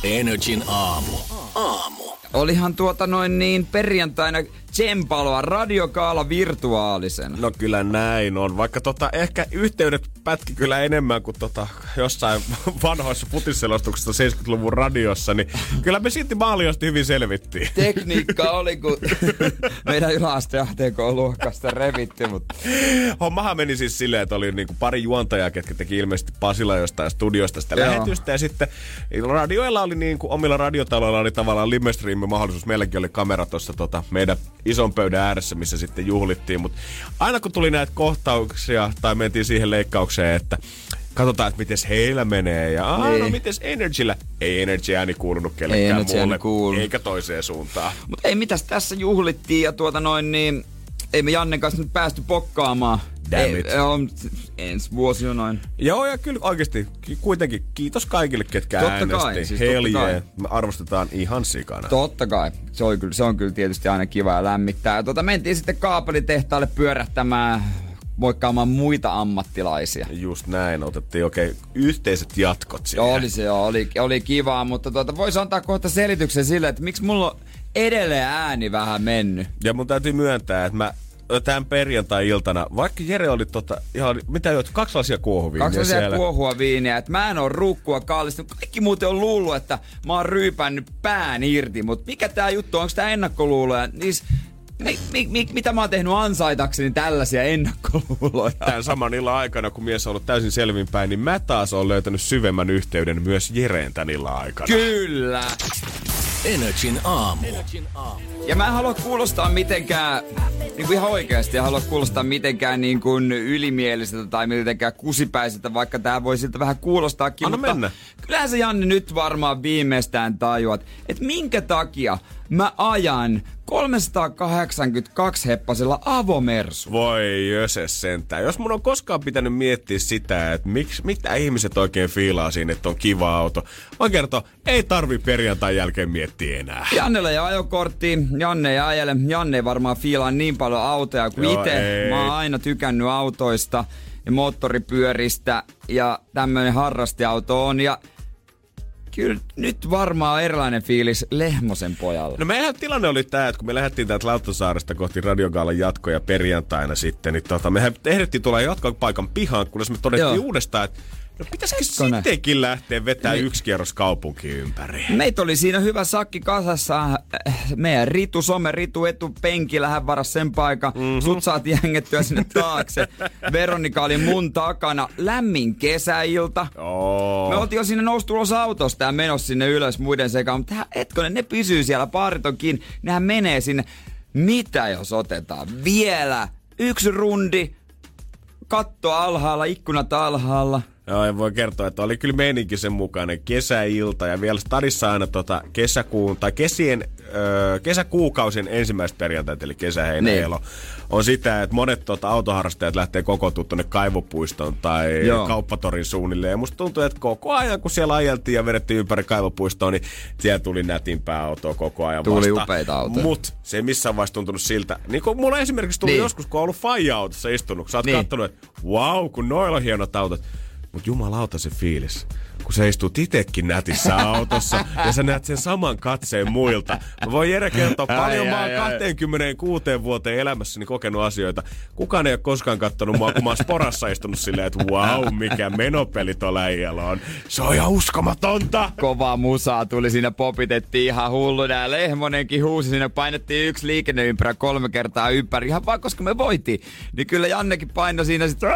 Energin aamu. Aamu. Olihan tuota noin niin perjantaina Tsempaloa radiokaala virtuaalisena. No kyllä näin on. Vaikka tota, ehkä yhteydet pätki kyllä enemmän kuin tota, jossain [LAUGHS] vanhoissa futisselostuksissa 70-luvun radiossa, niin kyllä me silti maaliosta hyvin selvittiin. Tekniikka oli, kun [LAUGHS] meidän yläaste ATK-luokkasta revitty, mutta Hommahan meni siis silleen, että oli niinku pari juontajaa, ketkä teki ilmeisesti Pasilla jostain studiosta sitä Joo. lähetystä. Ja sitten radioilla oli niinku, omilla radiotaloilla oli tavallaan livestream mahdollisuus. Meilläkin oli kamera tuossa tota, meidän ison pöydän ääressä, missä sitten juhlittiin. Mutta aina kun tuli näitä kohtauksia tai mentiin siihen leikkaukseen, että katsotaan, että miten heillä menee. Ja aah, no Niin. miten Energyllä? Ei Energy ääni kuulunut kellekään ääni muulle, kuulu. eikä toiseen suuntaan. Mut ei mitäs tässä juhlittiin ja tuota noin niin... Ei me Jannen kanssa nyt päästy pokkaamaan. Damn ei, it. On, ensi vuosi jo noin. Joo, ja kyllä oikeasti ki- kuitenkin kiitos kaikille, ketkä Totta äänesti. kai, siis totta kai. Me arvostetaan ihan sikana. Totta kai. Se on kyllä, se on kyllä tietysti aina kiva ja lämmittää. Ja tuota, mentiin sitten kaapelitehtaalle pyörähtämään, moikkaamaan muita ammattilaisia. Just näin, otettiin oikein yhteiset jatkot siihen. Joo, oli se joo, oli, oli kivaa, mutta tuota, voisi antaa kohta selityksen sille, että miksi mulla on edelleen ääni vähän mennyt. Ja mun täytyy myöntää, että mä tämän perjantai-iltana, vaikka Jere oli tota, ihan, mitä joit, kaksi lasia kuohuviiniä Kaksi siellä. asiaa kuohua viiniä, että mä en oo ruukkua kallistunut. Kaikki muuten on luullut, että mä oon ryypännyt pään irti, mutta mikä tää juttu on, onko tää ennakkoluuloja? Niis, mi, mi, mi, mitä mä oon tehnyt ansaitakseni tällaisia ennakkoluuloja? Tämän saman illan aikana, kun mies on ollut täysin selvinpäin, niin mä taas olen löytänyt syvemmän yhteyden myös Jereen tän illan aikana. Kyllä! Energin aamu. Ja mä en halua kuulostaa mitenkään, niin kuin ihan oikeasti, en halua kuulostaa mitenkään niin kuin ylimieliseltä tai mitenkään kusipäiseltä, vaikka tää voi siltä vähän kuulostaakin. Anna mutta mennä. Kyllähän sä Janne nyt varmaan viimeistään tajuat, että minkä takia mä ajan 382 heppasella avomersu. Voi jöses sentään. Jos mun on koskaan pitänyt miettiä sitä, että miksi, mitä ihmiset oikein fiilaa siinä, että on kiva auto. Mä kertoo, ei tarvi perjantai jälkeen miettiä enää. Jannella ole ajokortti, Janne ei ajele. Janne ei varmaan fiilaa niin paljon autoja kuin itse. Mä oon aina tykännyt autoista ja moottoripyöristä ja tämmöinen harrastiauto on. Ja kyllä nyt varmaan on erilainen fiilis Lehmosen pojalle. No meidän tilanne oli tämä, että kun me lähdettiin täältä Lauttasaaresta kohti Radiogaalan jatkoja perjantaina sitten, niin tota, mehän ehdittiin tulla jatkopaikan pihaan, kunnes me todettiin Joo. uudestaan, että no pitäisikö sittenkin lähteä vetää Niin. yksi kierros kaupunki ympäri. Meitä oli siinä hyvä sakki kasassa. Meidän Ritu, some Ritu etupenkillä, hän varas sen paikan. Mm-hmm. Sut saatiin jängettyä sinne taakse. [LAUGHS] Veronika oli mun takana. Lämmin kesäilta. Oo. Me oltiin jo siinä noustu ulos autosta ja menossa sinne ylös muiden sekaan, mutta hetkonen, ne pysyy siellä, paarit on kiinni, nehän menee sinne. Mitä jos otetaan vielä yksi rundi, katto alhaalla, ikkunat alhaalla. Joo, ja voi kertoa, että oli kyllä meininki sen mukainen kesäilta ja vielä stadissa aina tota kesäkuun tai kesien, öö, kesäkuukausien ensimmäiset perjantait, eli kesä, heinä, Niin. elo, on sitä, että monet tota, autoharrastajat lähtee kokoontumaan tuonne kaivopuistoon tai Joo. kauppatorin suunnilleen. Ja musta tuntuu, että koko ajan kun siellä ajeltiin ja vedettiin ympäri kaivopuistoa, niin siellä tuli nätimpää autoa koko ajan Tuli vastaan. upeita autoja. Mut se ei missään vaiheessa tuntunut siltä. Niin kuin mulla esimerkiksi tuli Niin. joskus, kun on ollut faija-autossa istunut, kun sä oot Niin. kattonut, että wow, kun noilla on hienot autot. Mut jumalauta se fiilis, kun sä istut itekin nätissä autossa ja sä näet sen saman katseen muilta. Mä voin Jere kertoa, paljon Ai, mä oon ai, ai. 26 vuoteen elämässäni kokenut asioita. Kukaan ei ole koskaan kattonut mua, kun mä oon sporassa istunut silleen, että wow, mikä menopeli tuolla äijällä on. Se on ihan uskomatonta! Kovaa musaa tuli siinä, popitettiin ihan hulluna ja Lehmonenkin huusi siinä, painettiin yksi liikenneympärä kolme kertaa ympäri, ihan vaan koska me voitiin. Niin kyllä Jannekin painoi siinä sitten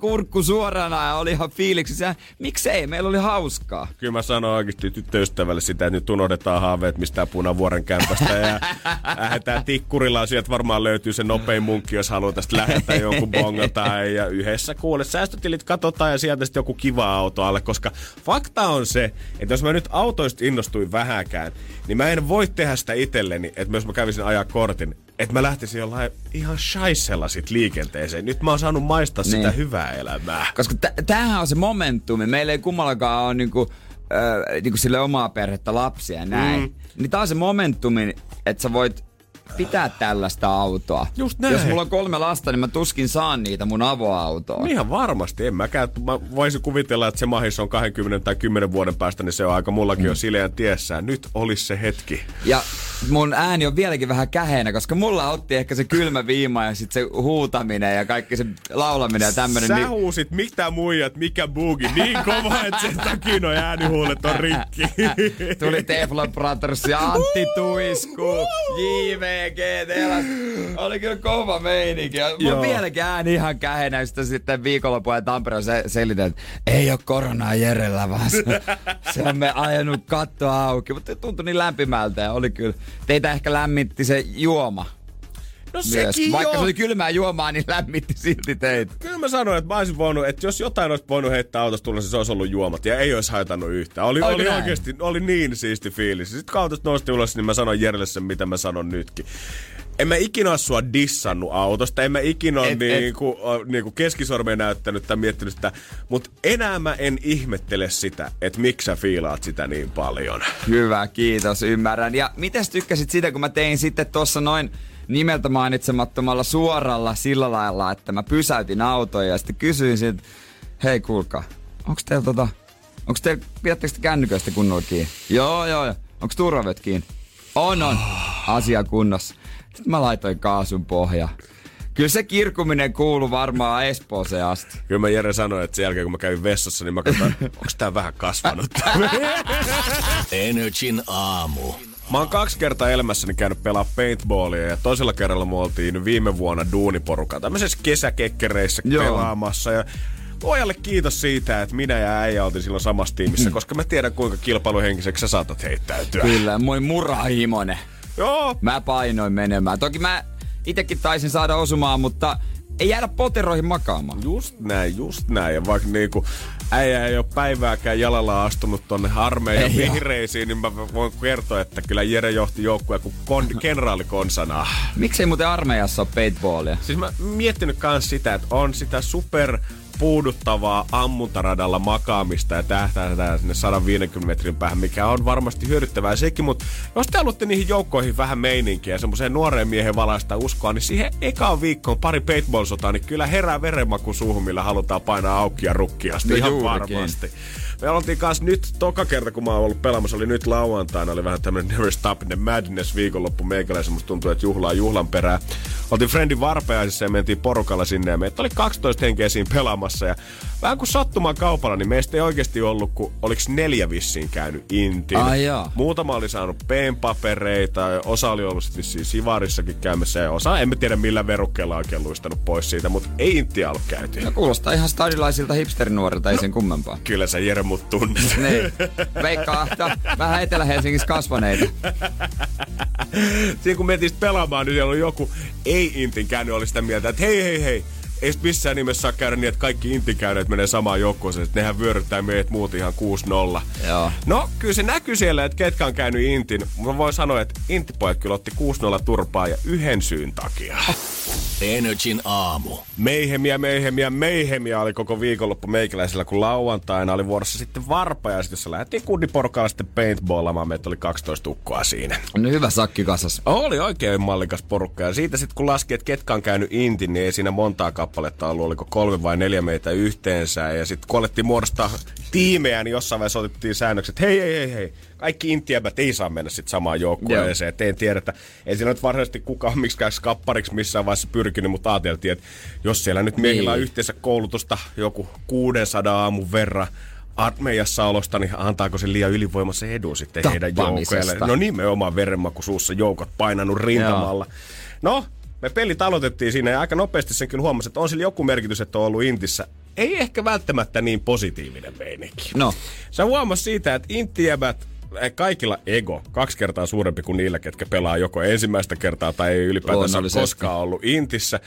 kurkku suorana ja oli ihan fiiliksissä. Miksei? Meillä oli hauskaa. Kyllä mä sanon oikeasti tyttöystävälle sitä, että nyt unohdetaan haaveet mistään punavuoren kämpästä ja [LAUGHS] lähdetään tikkurilla. Sieltä varmaan löytyy se nopein munkki, jos haluaa tästä lähettää jonkun bongalta [LAUGHS] ja yhdessä kuule säästötilit katsotaan ja sieltä sitten joku kiva auto alle, koska fakta on se, että jos mä nyt autoista innostuin vähäkään, niin mä en voi tehdä sitä itselleni, että jos mä kävisin ajaa kortin, että mä lähtisin jollain ihan shaisella sit liikenteeseen. Nyt mä oon saanut maistaa niin. sitä hyvää elämää. Koska t- tämähän on se momentumi. Meillä ei kummallakaan ole niinku, äh, niinku sille omaa perhettä, lapsia ja näin. Mm. Niin tää on se momentumi, että sä voit pitää tällaista autoa. Just näin. Jos mulla on kolme lasta, niin mä tuskin saan niitä mun avoautoon. Ihan varmasti. En mäkään. Mä voisin kuvitella, että se mahis on 20 tai 10 vuoden päästä, niin se on aika mullakin mm. jo sileän tiessään. Nyt olisi se hetki. Ja mun ääni on vieläkin vähän käheenä, koska mulla otti ehkä se kylmä viima ja sitten se huutaminen ja kaikki se laulaminen ja tämmönen. Sä niin... huusit, mitä muijat, mikä bugi, niin kova, että sen takia noi äänihuulet on rikki. Tuli Teflon Brothers ja Antti Tuisku, Teillä oli kyllä kova meininki. Ja Mun vieläkin ääni ihan käheenä, sitä sitten viikonloppuun Tampereen se, selitän, että ei ole koronaa Jerellä, vaan se, se on me ajanut katto auki. Mutta tuntui niin lämpimältä ja oli kyllä teitä ehkä lämmitti se juoma. No Myös. sekin Vaikka se oli kylmää juomaa, niin lämmitti silti teitä. Kyllä mä sanoin, että mä olisin voinut, että jos jotain olisi voinut heittää autosta tulla, se olisi ollut juomat. Ja ei olisi haitannut yhtään. Oli, Oliko oli näin? oikeasti, oli niin siisti fiilis. Sitten kun autosta nousti ulos, niin mä sanoin Jerelle sen, mitä mä sanon nytkin. En mä ikinä ole sua dissannut autosta, en mä ikinä ole niinku, niinku keskisormeen näyttänyt tai miettinyt sitä, mutta enää mä en ihmettele sitä, että miksi sä fiilaat sitä niin paljon. Hyvä, kiitos, ymmärrän. Ja mitäs tykkäsit sitä, kun mä tein sitten tuossa noin nimeltä mainitsemattomalla suoralla sillä lailla, että mä pysäytin autoja ja sitten kysyin siitä, hei kuulkaa, onks teillä tota, onks teillä, pidättekö te kännyköistä kunnolla kiinni? Joo, joo, joo. Onks turvavyöt kiinni? On, on. Asia kunnossa. Sitten mä laitoin kaasun pohja. Kyllä se kirkuminen kuuluu varmaan Espooseen asti. Kyllä mä Jere sanoin, että sen jälkeen kun mä kävin vessassa, niin mä katsoin, onko tää vähän kasvanut. [LAUGHS] Energin aamu. Mä oon kaksi kertaa elämässäni käynyt pelaa paintballia ja toisella kerralla me oltiin viime vuonna duuniporukka tämmöisessä kesäkekkereissä Joo. pelaamassa ja Luojalle kiitos siitä, että minä ja äijä oltiin silloin samassa tiimissä, koska mä tiedän kuinka kilpailuhenkiseksi sä saatat heittäytyä. Kyllä, moi murahimonen. Joo, Mä painoin menemään. Toki mä itekin taisin saada osumaan, mutta ei jäädä poteroihin makaamaan. just näin, just näin. Ja vaikka niinku äijä ei ole päivääkään jalalla astunut tonne armeijan Ei oo. vihreisiin, niin mä voin kertoa, että kyllä Jere johti joukkueen kuin kon- kenraali konsana. Miksei muuten armeijassa ole paintballia? Siis mä miettinyt kans sitä, että on sitä super puuduttavaa ammuntaradalla makaamista ja tähtäätään sinne 150 metrin päähän, mikä on varmasti hyödyttävää sekin, mutta jos te haluatte niihin joukkoihin vähän meininkiä ja semmoiseen nuoreen miehen valaista uskoa, niin siihen ekaan viikkoon pari paintball-sotaa, niin kyllä herää verenmaku suuhun, millä halutaan painaa auki ja rukkiasti No ihan juurikin. varmasti. Me oltiin kanssa nyt, toka kerta kun mä oon ollut pelaamassa, oli nyt lauantaina, oli vähän tämmönen [LAUGHS] Never Stop the Madness viikonloppu meikäläisen, musta tuntuu, että juhlaa juhlan perään. Oltiin Friendin varpeaisissa ja mentiin porukalla sinne ja meitä oli 12 henkeä siinä pelaamassa ja vähän kuin sattumaan kaupalla, niin meistä ei oikeasti ollut, kun oliks neljä vissiin käynyt intin. Ai jaa. Muutama oli saanut peenpapereita osa oli ollut sit vissiin Sivarissakin käymässä ja osa, en mä tiedä millä verukkeella oikein luistanut pois siitä, mutta ei intiä ollut käyty. No kuulostaa ihan stadilaisilta hipsterinuorilta, ei sen kummempaa. Kyllä sä Jere mut tunnet. [LAUGHS] Niin. Veikkaa, vähän Etelä-Helsingissä kasvaneita. Siinä kun mentiin pelaamaan, niin siellä oli joku ei-intin käynyt, oli sitä mieltä, että hei hei hei, ei missään nimessä saa käydä niin, että kaikki intikäyneet menee samaan joukkueeseen, että nehän vyöryttää meidät muut ihan 6-0. Joo. No, kyllä se näkyy siellä, että ketkä on käynyt intin. Mä voin sanoa, että intipojat kyllä otti 6-0 turpaa ja yhden syyn takia. Energin aamu. Meihemiä, meihemiä, meihemiä oli koko viikonloppu meikäläisellä, kun lauantaina oli vuorossa sitten varpajaiset, jossa lähdettiin kundiporukalla sitten paintballamaan. Meitä oli 12 ukkoa siinä. No hyvä sakki kasas. Oli oikein mallikas porukka. Ja siitä sitten kun laski, että ketkä on käynyt intin, niin ei siinä montaa kappaletta ollut. Oliko kolme vai neljä meitä yhteensä. Ja sitten kun alettiin muodostaa tiimejä, niin jossain vaiheessa otettiin säännökset, että hei, hei, hei, hei. Kaikki intiäbät ei saa mennä sitten samaan joukkueeseen. Et en tiedä, että ei siinä nyt varsinaisesti kukaan miksikään skappariksi missään vaiheessa pyrkinyt, mutta ajateltiin, että jos siellä nyt miehillä on Niin. yhteensä koulutusta joku 600 aamun verran, armeijassa olosta, niin antaako se liian ylivoimaisen edun sitten heidän joukkoille? No nimenomaan verenmaku suussa joukot painanut rintamalla. No, me pelit aloitettiin siinä ja aika nopeasti sen kyllä huomasin, että on sillä joku merkitys, että on ollut Intissä. Ei ehkä välttämättä niin positiivinen meininki. No. Sä huomasit siitä, että intiäbät eh, kaikilla ego kaksi kertaa suurempi kuin niillä, ketkä pelaa joko ensimmäistä kertaa tai ei ylipäätänsä Luonnollisesti. koskaan ollut Intissä.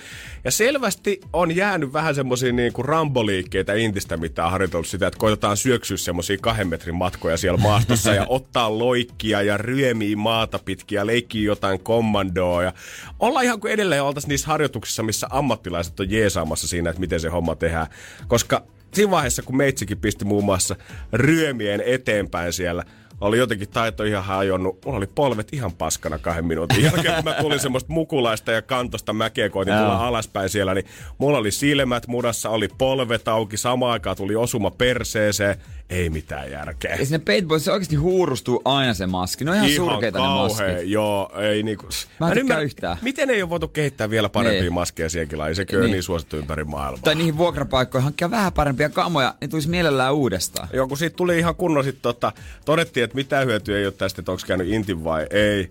Ja selvästi on jäänyt vähän semmosia niinku ramboliikkeitä Intistä, mitä on harjoitellut sitä, että koitetaan syöksyä semmosia kahden metrin matkoja siellä maastossa ja [LAUGHS] ottaa loikkia ja ryömiä maata pitkiä, leikkiä jotain kommandoa. Ja olla ihan kuin edelleen oltaisiin niissä harjoituksissa, missä ammattilaiset on jeesaamassa siinä, että miten se homma tehdään. Koska siinä vaiheessa, kun meitsikin pisti muun muassa ryömien eteenpäin siellä, oli jotenkin taito ihan hajonnut. Mulla oli polvet ihan paskana kahden minuutin jälkeen, kun mä tulin semmoista mukulaista ja kantosta mäkeä, koitin tulla alaspäin siellä, niin mulla oli silmät mudassa, oli polvet auki, samaan aikaan tuli osuma perseeseen. Ei mitään järkeä. Ja sinne Paintball se oikeasti huurustuu aina se maski. Ne on ihan, surkeita ne kauhea, maskit. joo, ei niinku... Mä en ymmärrä, yhtään. Miten ei ole voitu kehittää vielä parempia Niin. maskeja siihenkin lajiin? Sekin on Niin. niin suosittu ympäri maailmaa. Tai niihin vuokrapaikkoihin hankkia vähän parempia kamoja, niin tulisi mielellään uudestaan. Joo, kun siitä tuli ihan kunnon, sit tota, todettiin, että mitään hyötyä ei ole tästä, että onko käynyt intin vai ei.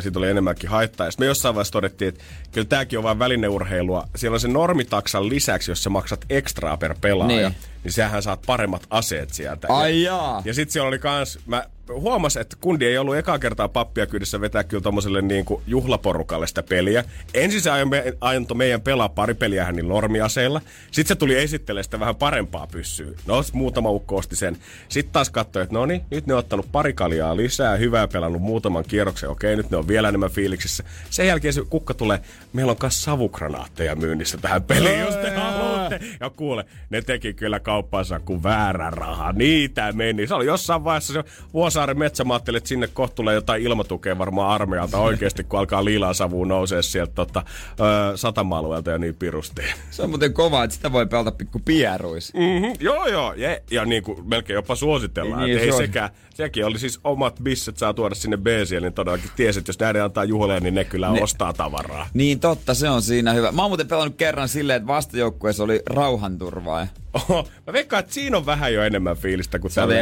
Siitä oli enemmänkin haittaa. Ja sit me jossain vaiheessa todettiin, että kyllä tämäkin on vain välineurheilua. Siellä on se normitaksan lisäksi, jos sä maksat ekstraa per pelaaja, Niin. niin, sähän saat paremmat aseet sieltä. Ai ja, jaa. ja sitten siellä oli kans, mä huomasin, että kundi ei ollut ekaa kertaa pappia kyydissä vetää kyllä tommoselle niin kuin juhlaporukalle sitä peliä. Ensin se me, antoi meidän pelaa pari peliä hänen normiaseilla. Sitten se tuli esittelemään sitä vähän parempaa pyssyä. No, muutama ukko osti sen. Sitten taas katsoi, että no niin, nyt ne on ottanut pari kaljaa lisää, hyvää pelannut muutaman kierroksen. Okei, nyt ne on vielä enemmän fiiliksissä. Sen jälkeen se kukka tulee, meillä on myös savukranaatteja myynnissä tähän peliin, jos te haluatte. Ja kuule, ne teki kyllä kauppansa kuin väärä raha. Niitä meni. Se oli jossain vaiheessa se Vuosaaren metsä, mä ajattelin, että sinne kohta tulee jotain ilmatukea varmaan armeijalta oikeasti, kun alkaa liilaan savuun nousee sieltä tota, ö, satama-alueelta ja niin pirusti. Se on muuten kova, että sitä voi pelata pikku pieruis. Mm-hmm, joo, joo. Ja, ja niin kuin melkein jopa suositellaan. Niin, Niin, ei se on. sekään, sekin oli siis omat bisset saa tuoda sinne b niin todellakin tiesi, että jos näiden antaa juhleja, niin ne kyllä ne. ostaa tavaraa. Niin totta, se on siinä hyvä. Mä oon muuten pelannut kerran silleen, että vastajoukkueessa oli rauhanturvaaja. Oho, mä veikkaan, että siinä on vähän jo enemmän fiilistä kuin tällä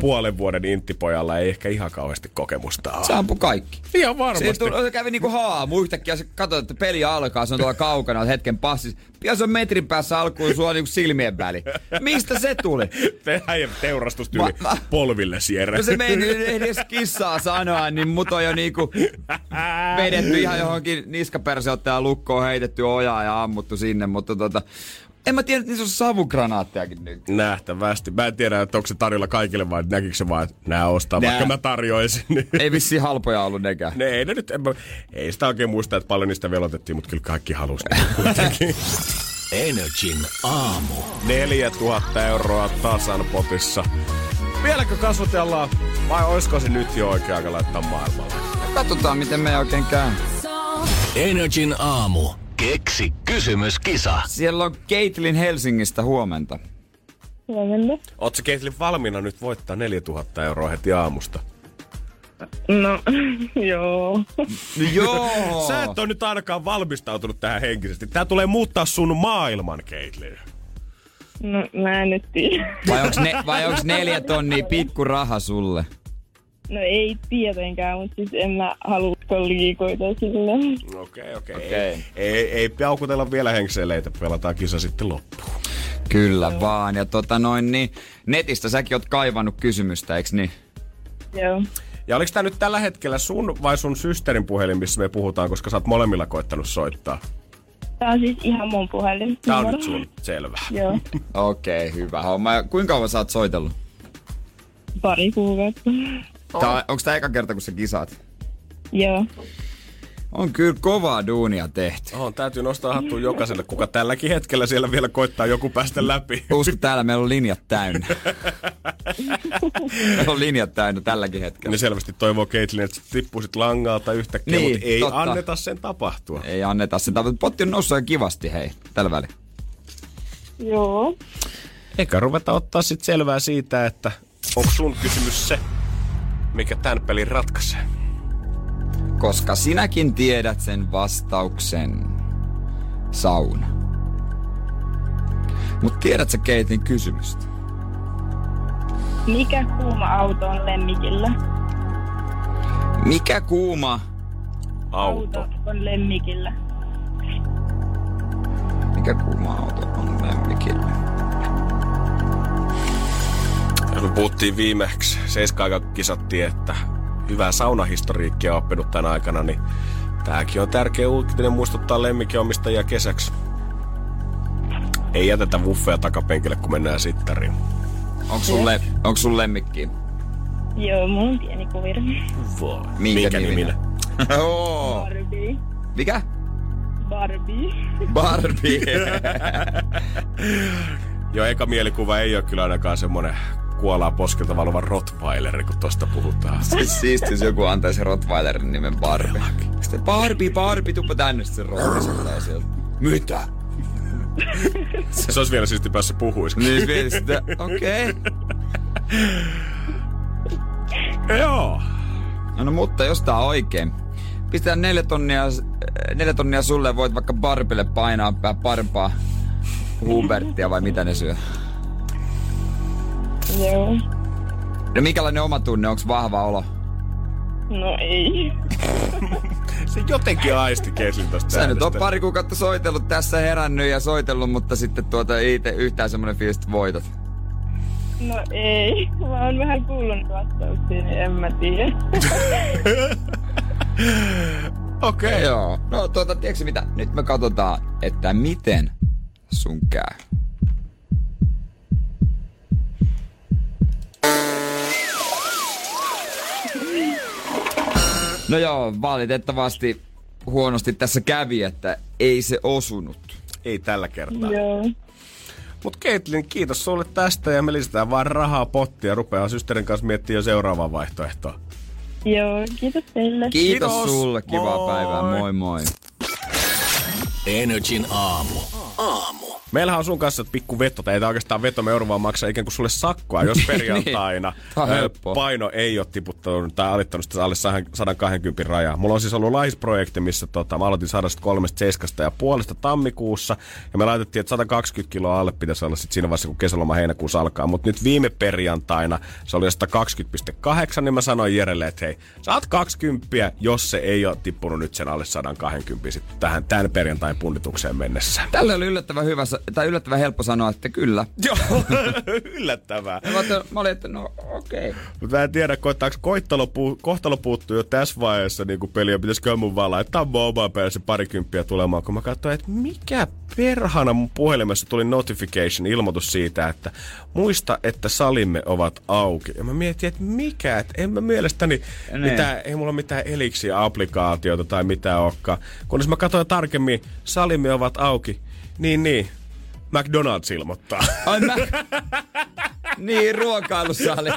puolen vuoden inttipojalla ei ehkä ihan kauheasti kokemusta ole. Se ampui kaikki. Ihan varmasti. Se, tuli, se kävi niinku haamu. Yhtäkkiä se katsoi, että peli alkaa, se on tuolla kaukana, hetken passis. Pian se on metrin päässä alkuun sua niinku silmien väli. Mistä se tuli? [LAUGHS] Tehdään ja teurastustyyli Ma- ma- polville sierre. No se meni ei edes kissaa sanoa, niin mut on jo niinku vedetty ihan johonkin niskaperseottajaan lukkoon, heitetty ojaa ja ammuttu sinne, mutta tota... En mä tiedä, että niissä on savukranaattejakin nyt. Nähtävästi. Mä en tiedä, että onko se tarjolla kaikille vai näkikö se vaan, että nää ostaa, Nää. vaikka mä tarjoisin. Niin. [LAUGHS] Ei vissiin halpoja ollut nekään. Ne ei ne nyt, en mä, ei sitä oikein muista, että paljon niistä velotettiin, mutta kyllä kaikki halusi kuitenkin. [LAUGHS] Energin aamu. 4000 euroa tasan potissa. Vieläkö kasvatellaan vai olisiko se nyt jo oikea aika laittaa maailmalle? Katsotaan, miten me oikein käy. Energin aamu. Keksi kysymyskisa. Siellä on Caitlin Helsingistä huomenta. Huomenta. Ootko Caitlin valmiina nyt voittaa 4000 euroa heti aamusta? No, [LAUGHS] joo. No joo! [LAUGHS] Sä et ole nyt ainakaan valmistautunut tähän henkisesti. Tää tulee muuttaa sun maailman, Caitlin. No, mä en nyt tiedä. Vai onks, ne, vai onks neljä tonnia pikku raha sulle? No ei tietenkään, mutta siis en mä halua liikoita sille. Okei, okei. Okei. Ei, ei, ei paukutella vielä henkseleitä, pelataan kisa sitten loppuun. Kyllä vaan. Ja tota noin, niin netistä säkin oot kaivannut kysymystä, eiks niin? Joo. Ja oliko tämä nyt tällä hetkellä sun vai sun systerin puhelin, missä me puhutaan, koska sä oot molemmilla koittanut soittaa? Tää on siis ihan mun puhelin. Tää on nyt sun, selvä. Joo, [LAUGHS] Okei, okay, hyvä homma. Ja kuinka kauan sä oot soitellut? pari kuukautta. Tää, on- onks tää eka kerta, kun sä kisaat? Joo. On kyllä kovaa duunia tehty. On, täytyy nostaa hattua jokaiselle, kuka tälläkin hetkellä siellä vielä koittaa joku päästä läpi. Usko, täällä meillä on linjat täynnä. meillä on linjat täynnä tälläkin hetkellä. Ne selvästi toivoo Caitlin, että tippuisit langalta yhtäkkiä, Niin, mutta ei totta. anneta sen tapahtua. Ei anneta sitä, mutta potti on noussut kivasti, hei, tällä välin. Joo. Eikä ruveta ottaa sit selvää siitä, että onko sun kysymys se, mikä tämän pelin ratkaisee. Koska sinäkin tiedät sen vastauksen. Sauna. Mut tiedät sä Keitin kysymystä? Mikä kuuma auto on lemmikillä? Mikä kuuma? Auto. on lemmikillä. Mikä kuuma auto on lemmikille? Ja me puhuttiin viimeksi, seiska kisattiin, että hyvää saunahistoriikkia oppinut tämän aikana, niin tääkin on tärkeä uutinen muistuttaa lemmikkiomistajia kesäksi. Ei jätetä wuffeja takapenkille, kun mennään sittariin. Onko sulle, onko sun lemmikki? Joo, mulla on pieni kuvira. Voi. Minkä niminen? [LAUGHS] Oo. Barbie. Mikä? Barbie. Barbie. [LAUGHS] Joo, eka mielikuva ei ole kyllä ainakaan semmonen kuolaa poskelta valuva Rottweiler, kun tosta puhutaan. siis siistis joku antaisi Rottweilerin nimen Barbie. Sitten Barbie, Barbie, tuppa tänne, sitten tulee sieltä. Mitä? Se olisi vielä siisti päässä puhuisi. Niin vielä sitä, okei. Okay. Joo. No, no mutta jos tää on oikein. Pistetään neljä tonnia, neljä tonnia sulle voit vaikka Barbille painaa pää parpaa Hubertia vai mitä ne syö. Joo. No mikälainen oma tunne, onks vahva olo? No ei. [LAUGHS] Se jotenkin aisti kesin tosta Sä nyt on pari kuukautta soitellut tässä herännyt ja soitellut, mutta sitten tuota ei te yhtään semmonen fiilis, että voitat. No ei. [LAUGHS] Mä oon vähän kuullut vastauksia, niin en mä tiedä. [LAUGHS] Okei. Okay. Joo. No tuota, tiedätkö mitä? Nyt me katsotaan, että miten sun käy. No joo, valitettavasti huonosti tässä kävi, että ei se osunut. Ei tällä kertaa. Joo. Mut Caitlin, kiitos sulle tästä ja me lisätään vaan rahaa pottia ja rupeaa systerin kanssa miettimään jo seuraavaa vaihtoehtoa. Joo, kiitos teille. Kiitos, Kiitos. sulle, kivaa Moi. päivää, moi moi. Energin aamu. Aamu. Meillähän on sun kanssa pikku veto, tai ei oikeastaan veto, me joudumme maksaa ikään kuin sulle sakkoa, jos [LAUGHS] perjantaina on ö, helppoa. paino ei ole tiputtanut tai alittanut sitä alle 120 rajaa. Mulla on siis ollut laisprojekti, missä tota, mä aloitin 137 ja puolesta tammikuussa, ja me laitettiin, että 120 kiloa alle pitäisi olla sit siinä vaiheessa, kun kesäloma heinäkuussa alkaa. Mutta nyt viime perjantaina se oli 120,8, niin mä sanoin Jerelle, että hei, saat 20, jos se ei ole tippunut nyt sen alle 120 sitten tähän tämän perjantain punnitukseen mennessä. Tällä oli yllättävän hyvä, tai yllättävän helppo sanoa, että kyllä. [LAUGHS] Joo, yllättävää. Mä, ajattelin- mä olin, että no okei. Okay. Mutta mä en tiedä, koettaako koittalo puu, kohtalo puuttuu jo tässä vaiheessa niin peliä. Pitäisikö mun vaan laittaa mun omaan päälle parikymppiä tulemaan, kun mä katsoin, että mikä perhana mun puhelimessa tuli notification, ilmoitus siitä, että muista, että salimme ovat auki. Ja mä mietin, että mikä, että en mä mielestäni Ne. mitään, ei mulla mitään eliksiä-applikaatiota tai mitään olekaan. Kunnes mä katsoin tarkemmin, salimme ovat auki, niin niin, McDonald's ilmoittaa. Ai mä... niin, ruokailusali.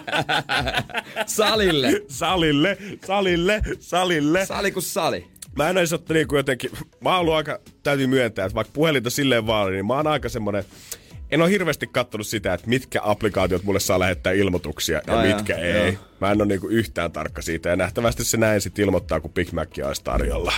Salille. salille, salille, salille. Sali kuin sali. Mä en olisi ottanut niinku jotenkin, mä oon aika, täytyy myöntää, että vaikka puhelinta silleen vaan, niin mä oon aika semmonen, en ole hirveästi kattonut sitä, että mitkä applikaatiot mulle saa lähettää ilmoituksia ja Ai mitkä joo, ei. joo. Mä en ole niinku yhtään tarkka siitä ja nähtävästi se näin sitten ilmoittaa, kun Big Mac olisi tarjolla.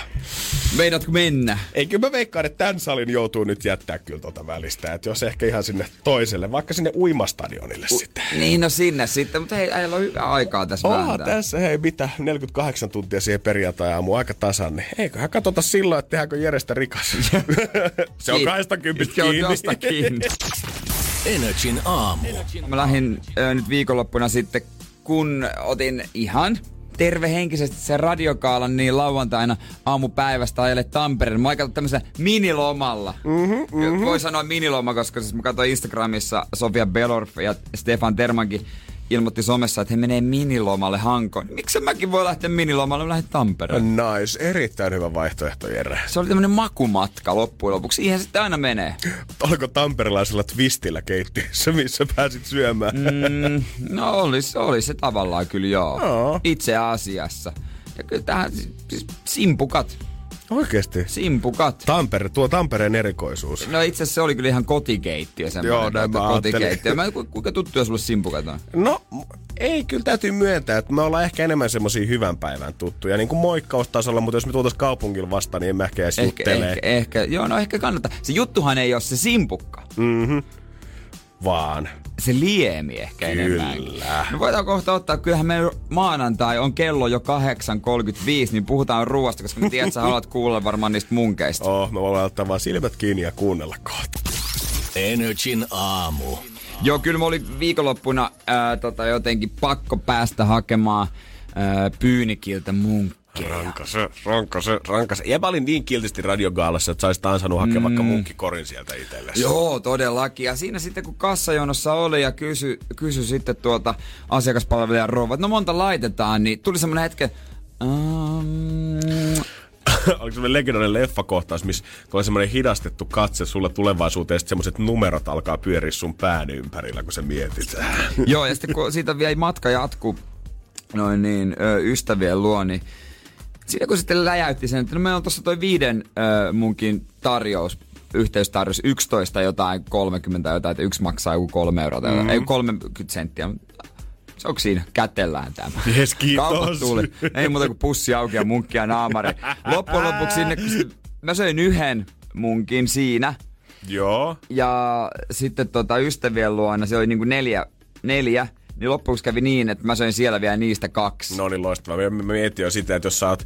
Meinaatko mennä? Ei kyllä mä veikkaan, että tämän salin joutuu nyt jättää kyllä tuota välistä. Että jos ehkä ihan sinne toiselle, vaikka sinne uimastadionille sitten. Niin, no sinne sitten. Mutta hei, äijällä on hyvä aikaa tässä vääntää. tässä, hei mitä, 48 tuntia siihen perjantai aamu aika tasan, niin eiköhän katsota silloin, että tehdäänkö Jerestä rikas. [LAUGHS] se on Kiit- 20 Se on kiinni. kiinni. Energin aamu. Mä lähdin ö, nyt viikonloppuna sitten, kun otin ihan tervehenkisesti sen radiokaalan niin lauantaina aamupäivästä ajelle Tampereen. Mä oon tämmöisellä minilomalla. Mm-hmm, mm-hmm. Voi sanoa miniloma, koska siis mä katsoin Instagramissa Sofia Belorf ja Stefan Termankin ilmoitti somessa, että he menee minilomalle Hankoon. Miksi mäkin voi lähteä minilomalle? Mä lähden Tampereen. Nice, erittäin hyvä vaihtoehto Jere. Se oli tämmönen makumatka loppujen lopuksi. Ihan sitten aina menee. Oliko tamperelaisella twistillä keittiössä, missä pääsit syömään? Mm, no olis, olis se tavallaan kyllä joo. Joo. Itse asiassa. Ja kyllä tähän siis simpukat. Oikeesti? Simpukat. Tampere, tuo Tampereen erikoisuus. No itse asiassa se oli kyllä ihan kotikeittiö semmoinen. Joo, näin mä kotikeittiö. Mä, ku- kuinka tuttuja sulle simpukat on? No, ei kyllä täytyy myöntää, että me ollaan ehkä enemmän semmosia hyvän päivän tuttuja. Niin kuin moikkaustasolla, mutta jos me tuotais kaupungilla vastaan, niin en mä ehkä edes Ehkä, juttelee. ehkä, ehkä, joo, no ehkä kannattaa. Se juttuhan ei ole se simpukka. Mm-hmm. Vaan. Se liemi ehkä Kyllä. enemmän. Me voidaan kohta ottaa, kyllähän me maanantai on kello jo 8.35, niin puhutaan ruoasta, koska mä tiedän, että sä haluat [LAUGHS] kuulla varmaan niistä munkeista. Oh, me voidaan ottaa vaan silmät kiinni ja kuunnella kohta. Energin aamu. Joo, kyllä mä olin viikonloppuna ää, tota, jotenkin pakko päästä hakemaan ää, Pyynikiltä munkkeja. Rankase, rankase, rankase. Ja mä olin niin kiltisti radiogaalassa, että saisit ansainnut hakea mm. vaikka munkkikorin sieltä itsellesi. Joo, todellakin. Ja siinä sitten kun kassajonossa oli ja kysy, kysy sitten tuolta asiakaspalvelijan rouva, että no monta laitetaan, niin tuli semmoinen hetke, um, [LAUGHS] Oliko semmoinen legendaarinen leffakohtaus, missä tulee semmoinen hidastettu katse sulle tulevaisuuteen, ja semmoiset numerot alkaa pyöriä sun pään ympärillä, kun sä mietit. Joo, ja sitten kun siitä vielä matka jatkuu noin niin, ystävien luo, niin siinä kun sitten läjäytti sen, että no meillä on tuossa toi viiden ö, munkin tarjous, yhteystarjous, 11 jotain 30 jotain, että yksi maksaa joku kolme euroa, tai mm-hmm. ei 30 senttiä. Se onko siinä? Kätellään tämä. Jes, kiitos. Tuli. Ei muuta kuin pussi auki ja munkki ja naamari. Loppujen lopuksi sinne, kun mä söin yhden munkin siinä. Joo. Ja sitten tota ystävien luona se oli niinku neljä, neljä. Niin loppuksi kävi niin, että mä söin siellä vielä niistä kaksi. No niin loistavaa. Mä mietin jo sitä, että jos sä oot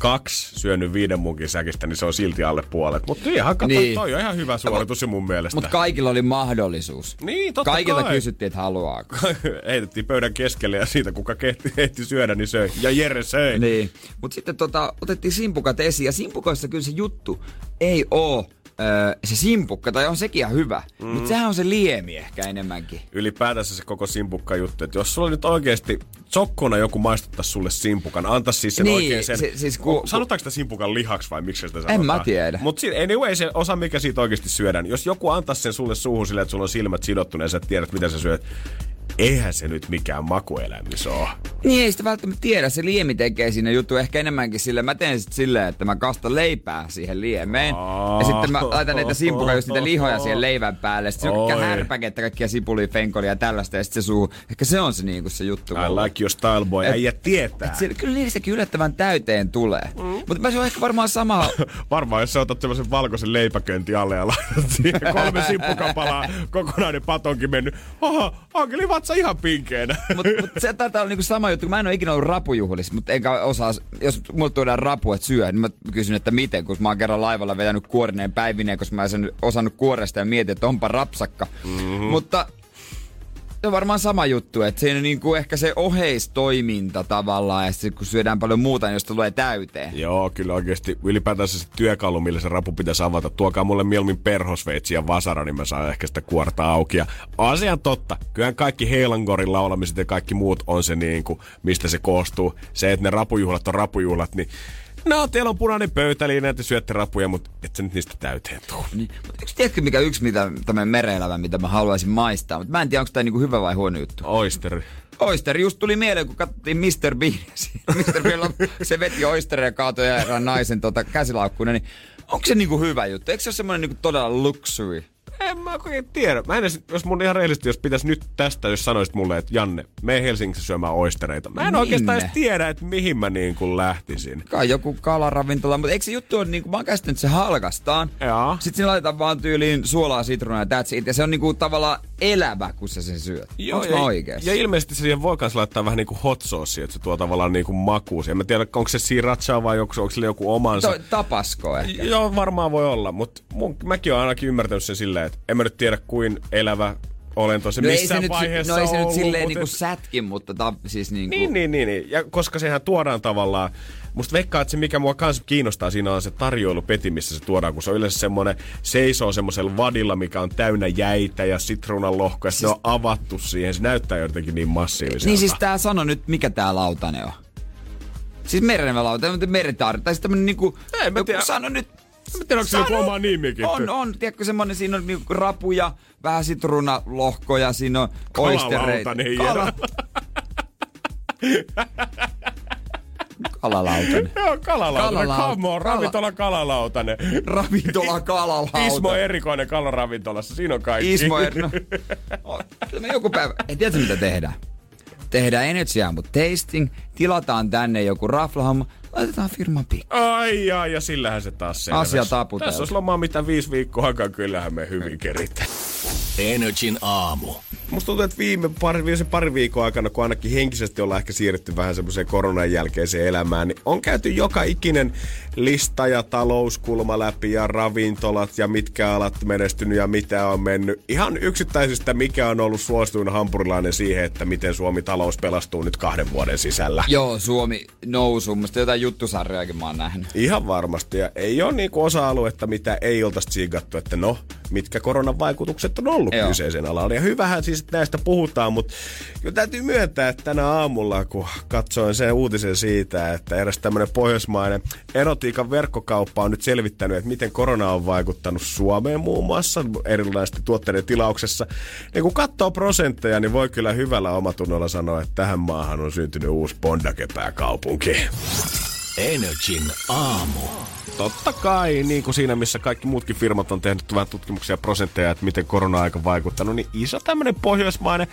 kaksi syönyt viiden munkin säkistä, niin se on silti alle puolet. Mutta ihan kato, niin. Toi on ihan hyvä suoritus mun mielestä. Mutta kaikilla oli mahdollisuus. Niin, totta Kaikilta kai. kysyttiin, että haluaako. [LAUGHS] Heitettiin pöydän keskelle ja siitä kuka kehti, ehti syödä, niin söi. Ja Jere söi. Niin. Mutta sitten tota, otettiin simpukat esiin ja simpukoissa kyllä se juttu ei oo öö, se simpukka, tai on sekin ihan hyvä. Mm. Mutta sehän on se liemi ehkä enemmänkin. ylipäätänsä se koko simpukka juttu, että jos sulla nyt oikeasti sokkona joku maistuttaisi sulle simpukan, antaa siis sen Niin, oikein sen. se- siis ku- sanotaanko sitä simpukan lihaksi vai miksi sitä sanotaan? En mä tiedä. Mutta anyway, se osa mikä siitä oikeasti syödään. Jos joku antaisi sen sulle suuhun silleen, että sulla on silmät sidottuneet ja sä tiedät mitä sä syöt, eihän se nyt mikään makuelämys ole. Niin ei sitä välttämättä tiedä. Se liemi tekee siinä juttu ehkä enemmänkin sille. Mä teen sit silleen, että mä kastan leipää siihen liemeen. Ja sitten mä laitan näitä simpuka, just niitä lihoja siihen leivän päälle. Sitten se on härpäkettä, kaikkia sipulia, fenkolia ja tällaista. Ja sitten se suu. Ehkä se on se niinku se juttu. I like your style boy. Et- Äijä tietää. Et siellä, kyllä niistäkin yllättävän täyteen tulee. Mm. Mutta mä se on ehkä varmaan sama... [LAUGHS] Varmaan jos sä otat semmoisen valkoisen leipäkönti alle ja laitat siihen kolme [LAUGHS] simppukapalaa, kokonainen patonkin mennyt. Oho, vatsa ihan pinkeenä. Mutta mut se taitaa olla niinku sama juttu, kun mä en ole ikinä ollut rapujuhlissa, mutta enkä osaa, jos mulle tuodaan rapu, että syö, niin mä kysyn, että miten, kun mä oon kerran laivalla vetänyt kuorineen päivineen, koska mä en osannut kuoresta ja mietin, että onpa rapsakka. Mm-hmm. Mutta on varmaan sama juttu, että siinä niinku ehkä se oheistoiminta tavallaan, ja sitten kun syödään paljon muuta, niin jos tulee täyteen. Joo, kyllä oikeasti ylipäätänsä se työkalu, millä se rapu pitäisi avata. Tuokaa mulle mieluummin perhosveitsi ja vasara, niin mä saan ehkä sitä kuorta auki. Ja asian totta, kyllähän kaikki Heilangorin laulamiset ja kaikki muut on se niin kuin, mistä se koostuu. Se, että ne rapujuhlat on rapujuhlat, niin [LAUGHS] No, teillä on punainen pöytäliina, että syötte rapuja, mutta et sä nyt niistä täyteen tuu. Niin. Mutta yksi, tiedätkö mikä yksi mitä, tämmöinen mereelävä, mitä mä haluaisin maistaa, mutta mä en tiedä, onko tämä niinku hyvä vai huono juttu. Oisteri. Oyster just tuli mieleen, kun katsottiin Mr. Bean. [LAUGHS] Mr. Bean, se veti Oysteria ja kaatoi erään naisen tota, käsilaukkuun. Niin onko se niinku hyvä juttu? Eikö se ole semmoinen niinku todella luxury? En mä oikein tiedä. Mä en edes, jos mun ihan rehellisesti, jos pitäisi nyt tästä, jos sanoisit mulle, että Janne, me Helsingissä syömään oistereita. Mä en Minne? oikeastaan edes tiedä, että mihin mä niin kuin lähtisin. Kai joku kalaravintola, mutta eikö se juttu ole niinku, mä oon käsittänyt, että se halkastaan. Joo. Sitten siinä laitetaan vaan tyyliin suolaa, sitruunaa ja that's it. Ja se on niinku tavallaan elävä, kun sä sen syöt. Onko ja, oikeassa? ja ilmeisesti siihen voi kans laittaa vähän niinku hot sauce, että se tuo tavallaan niinku makuus. En mä tiedä, onko se sriracha vai onko, onko sillä joku omansa. To, tapasko ehkä. Joo, varmaan voi olla, mutta mun, mäkin oon ainakin ymmärtänyt sen silleen, että en mä nyt tiedä kuin elävä olento se No ei se missään nyt, vaiheessa no ei se nyt ollut, silleen mut niinku sätkin, mutta ta, siis niinku... Niin, niin, niin, niin. Ja koska sehän tuodaan tavallaan, musta veikkaa, että se mikä mua kans kiinnostaa siinä on se tarjoilupeti, missä se tuodaan, kun se on yleensä semmoinen, seisoo semmoisella vadilla, mikä on täynnä jäitä ja sitruunan lohkoja, siis... se on avattu siihen, se näyttää jotenkin niin massiiviselta. Niin siis tää sano nyt, mikä tää lautanen on. Siis merenevä lautanen, mutta meritaari. Tai siis tämmönen niinku... Mä joku. Sano nyt... Mä tiedä, onko se joku oma nimikin. On, on. Tiedätkö semmonen, siinä on niinku rapuja, vähän sitruunalohkoja, siinä on oistereita. Kalalautanen, Kala... Kalalautanen. [LAUGHS] Joo, kalalautanen. Kalalaut- Come on, ravintola kalalautanen. Ravintola kalalautanen. Ismo erikoinen kalaravintolassa, siinä on kaikki. Ismo er... No, [LAUGHS] kyllä me joku päivä... Ei tiedätkö mitä tehdään? Tehdään Energy Ammo Tasting, tilataan tänne joku raflahomma, laitetaan firman pikku. Ai ai, ja sillähän se taas selvisi. Asia taputeltu. Tässä olisi lomaa mitä viisi viikkoa kyllähän me hyvin keritään. Energin aamu. Musta tuntuu, että viime pari, viime pari viikon aikana, kun ainakin henkisesti ollaan ehkä siirretty vähän semmoiseen koronan jälkeiseen elämään, niin on käyty joka ikinen lista ja talouskulma läpi ja ravintolat ja mitkä alat menestynyt ja mitä on mennyt. Ihan yksittäisistä, mikä on ollut suosituin hampurilainen siihen, että miten Suomi talous pelastuu nyt kahden vuoden sisällä. Joo, Suomi nousu. Musta jotain juttusarjojakin mä oon nähnyt. Ihan varmasti. Ja ei ole niinku osa-aluetta, mitä ei oltaisi tsiigattu, että no, mitkä koronan vaikutukset on ollut Joo. kyseisen alalla. Ja hyvähän siis että näistä puhutaan, mutta kyllä täytyy myöntää, että tänä aamulla, kun katsoin sen uutisen siitä, että eräs tämmöinen pohjoismainen erotiikan verkkokauppa on nyt selvittänyt, että miten korona on vaikuttanut Suomeen muun muassa erilaisten tuotteiden tilauksessa. Ja kun katsoo prosentteja, niin voi kyllä hyvällä omatunnolla sanoa, että tähän maahan on syntynyt uusi Bondake-pääkaupunki. Energin aamu. Totta kai, niin kuin siinä, missä kaikki muutkin firmat on tehnyt vähän tutkimuksia ja prosentteja, että miten korona-aika vaikuttanut, niin iso tämmöinen pohjoismainen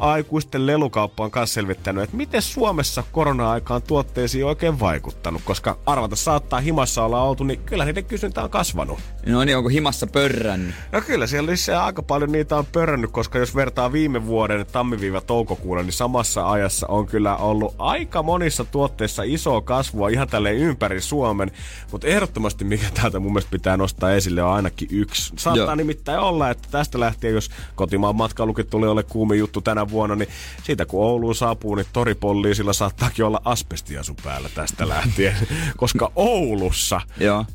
aikuisten lelukauppa on kanssa selvittänyt, että miten Suomessa korona-aikaan tuotteisiin oikein vaikuttanut, koska arvata saattaa himassa olla oltu, niin kyllä niiden kysyntä on kasvanut. No niin, onko himassa pörrännyt? No kyllä siellä lisää aika paljon niitä on pörrännyt, koska jos vertaa viime vuoden tammi-toukokuulla, niin samassa ajassa on kyllä ollut aika monissa tuotteissa isoa kasvua ihan tälleen ympäri Suomen. Mutta ehdottomasti mikä täältä mun mielestä pitää nostaa esille on ainakin yksi. Saattaa Joo. nimittäin olla, että tästä lähtien, jos kotimaan matkailukin tuli ole kuumi juttu tänä vuonna, niin siitä kun Ouluun saapuu, niin toripolliisilla saattaakin olla asbestiasu päällä tästä lähtien. [LAUGHS] koska Oulussa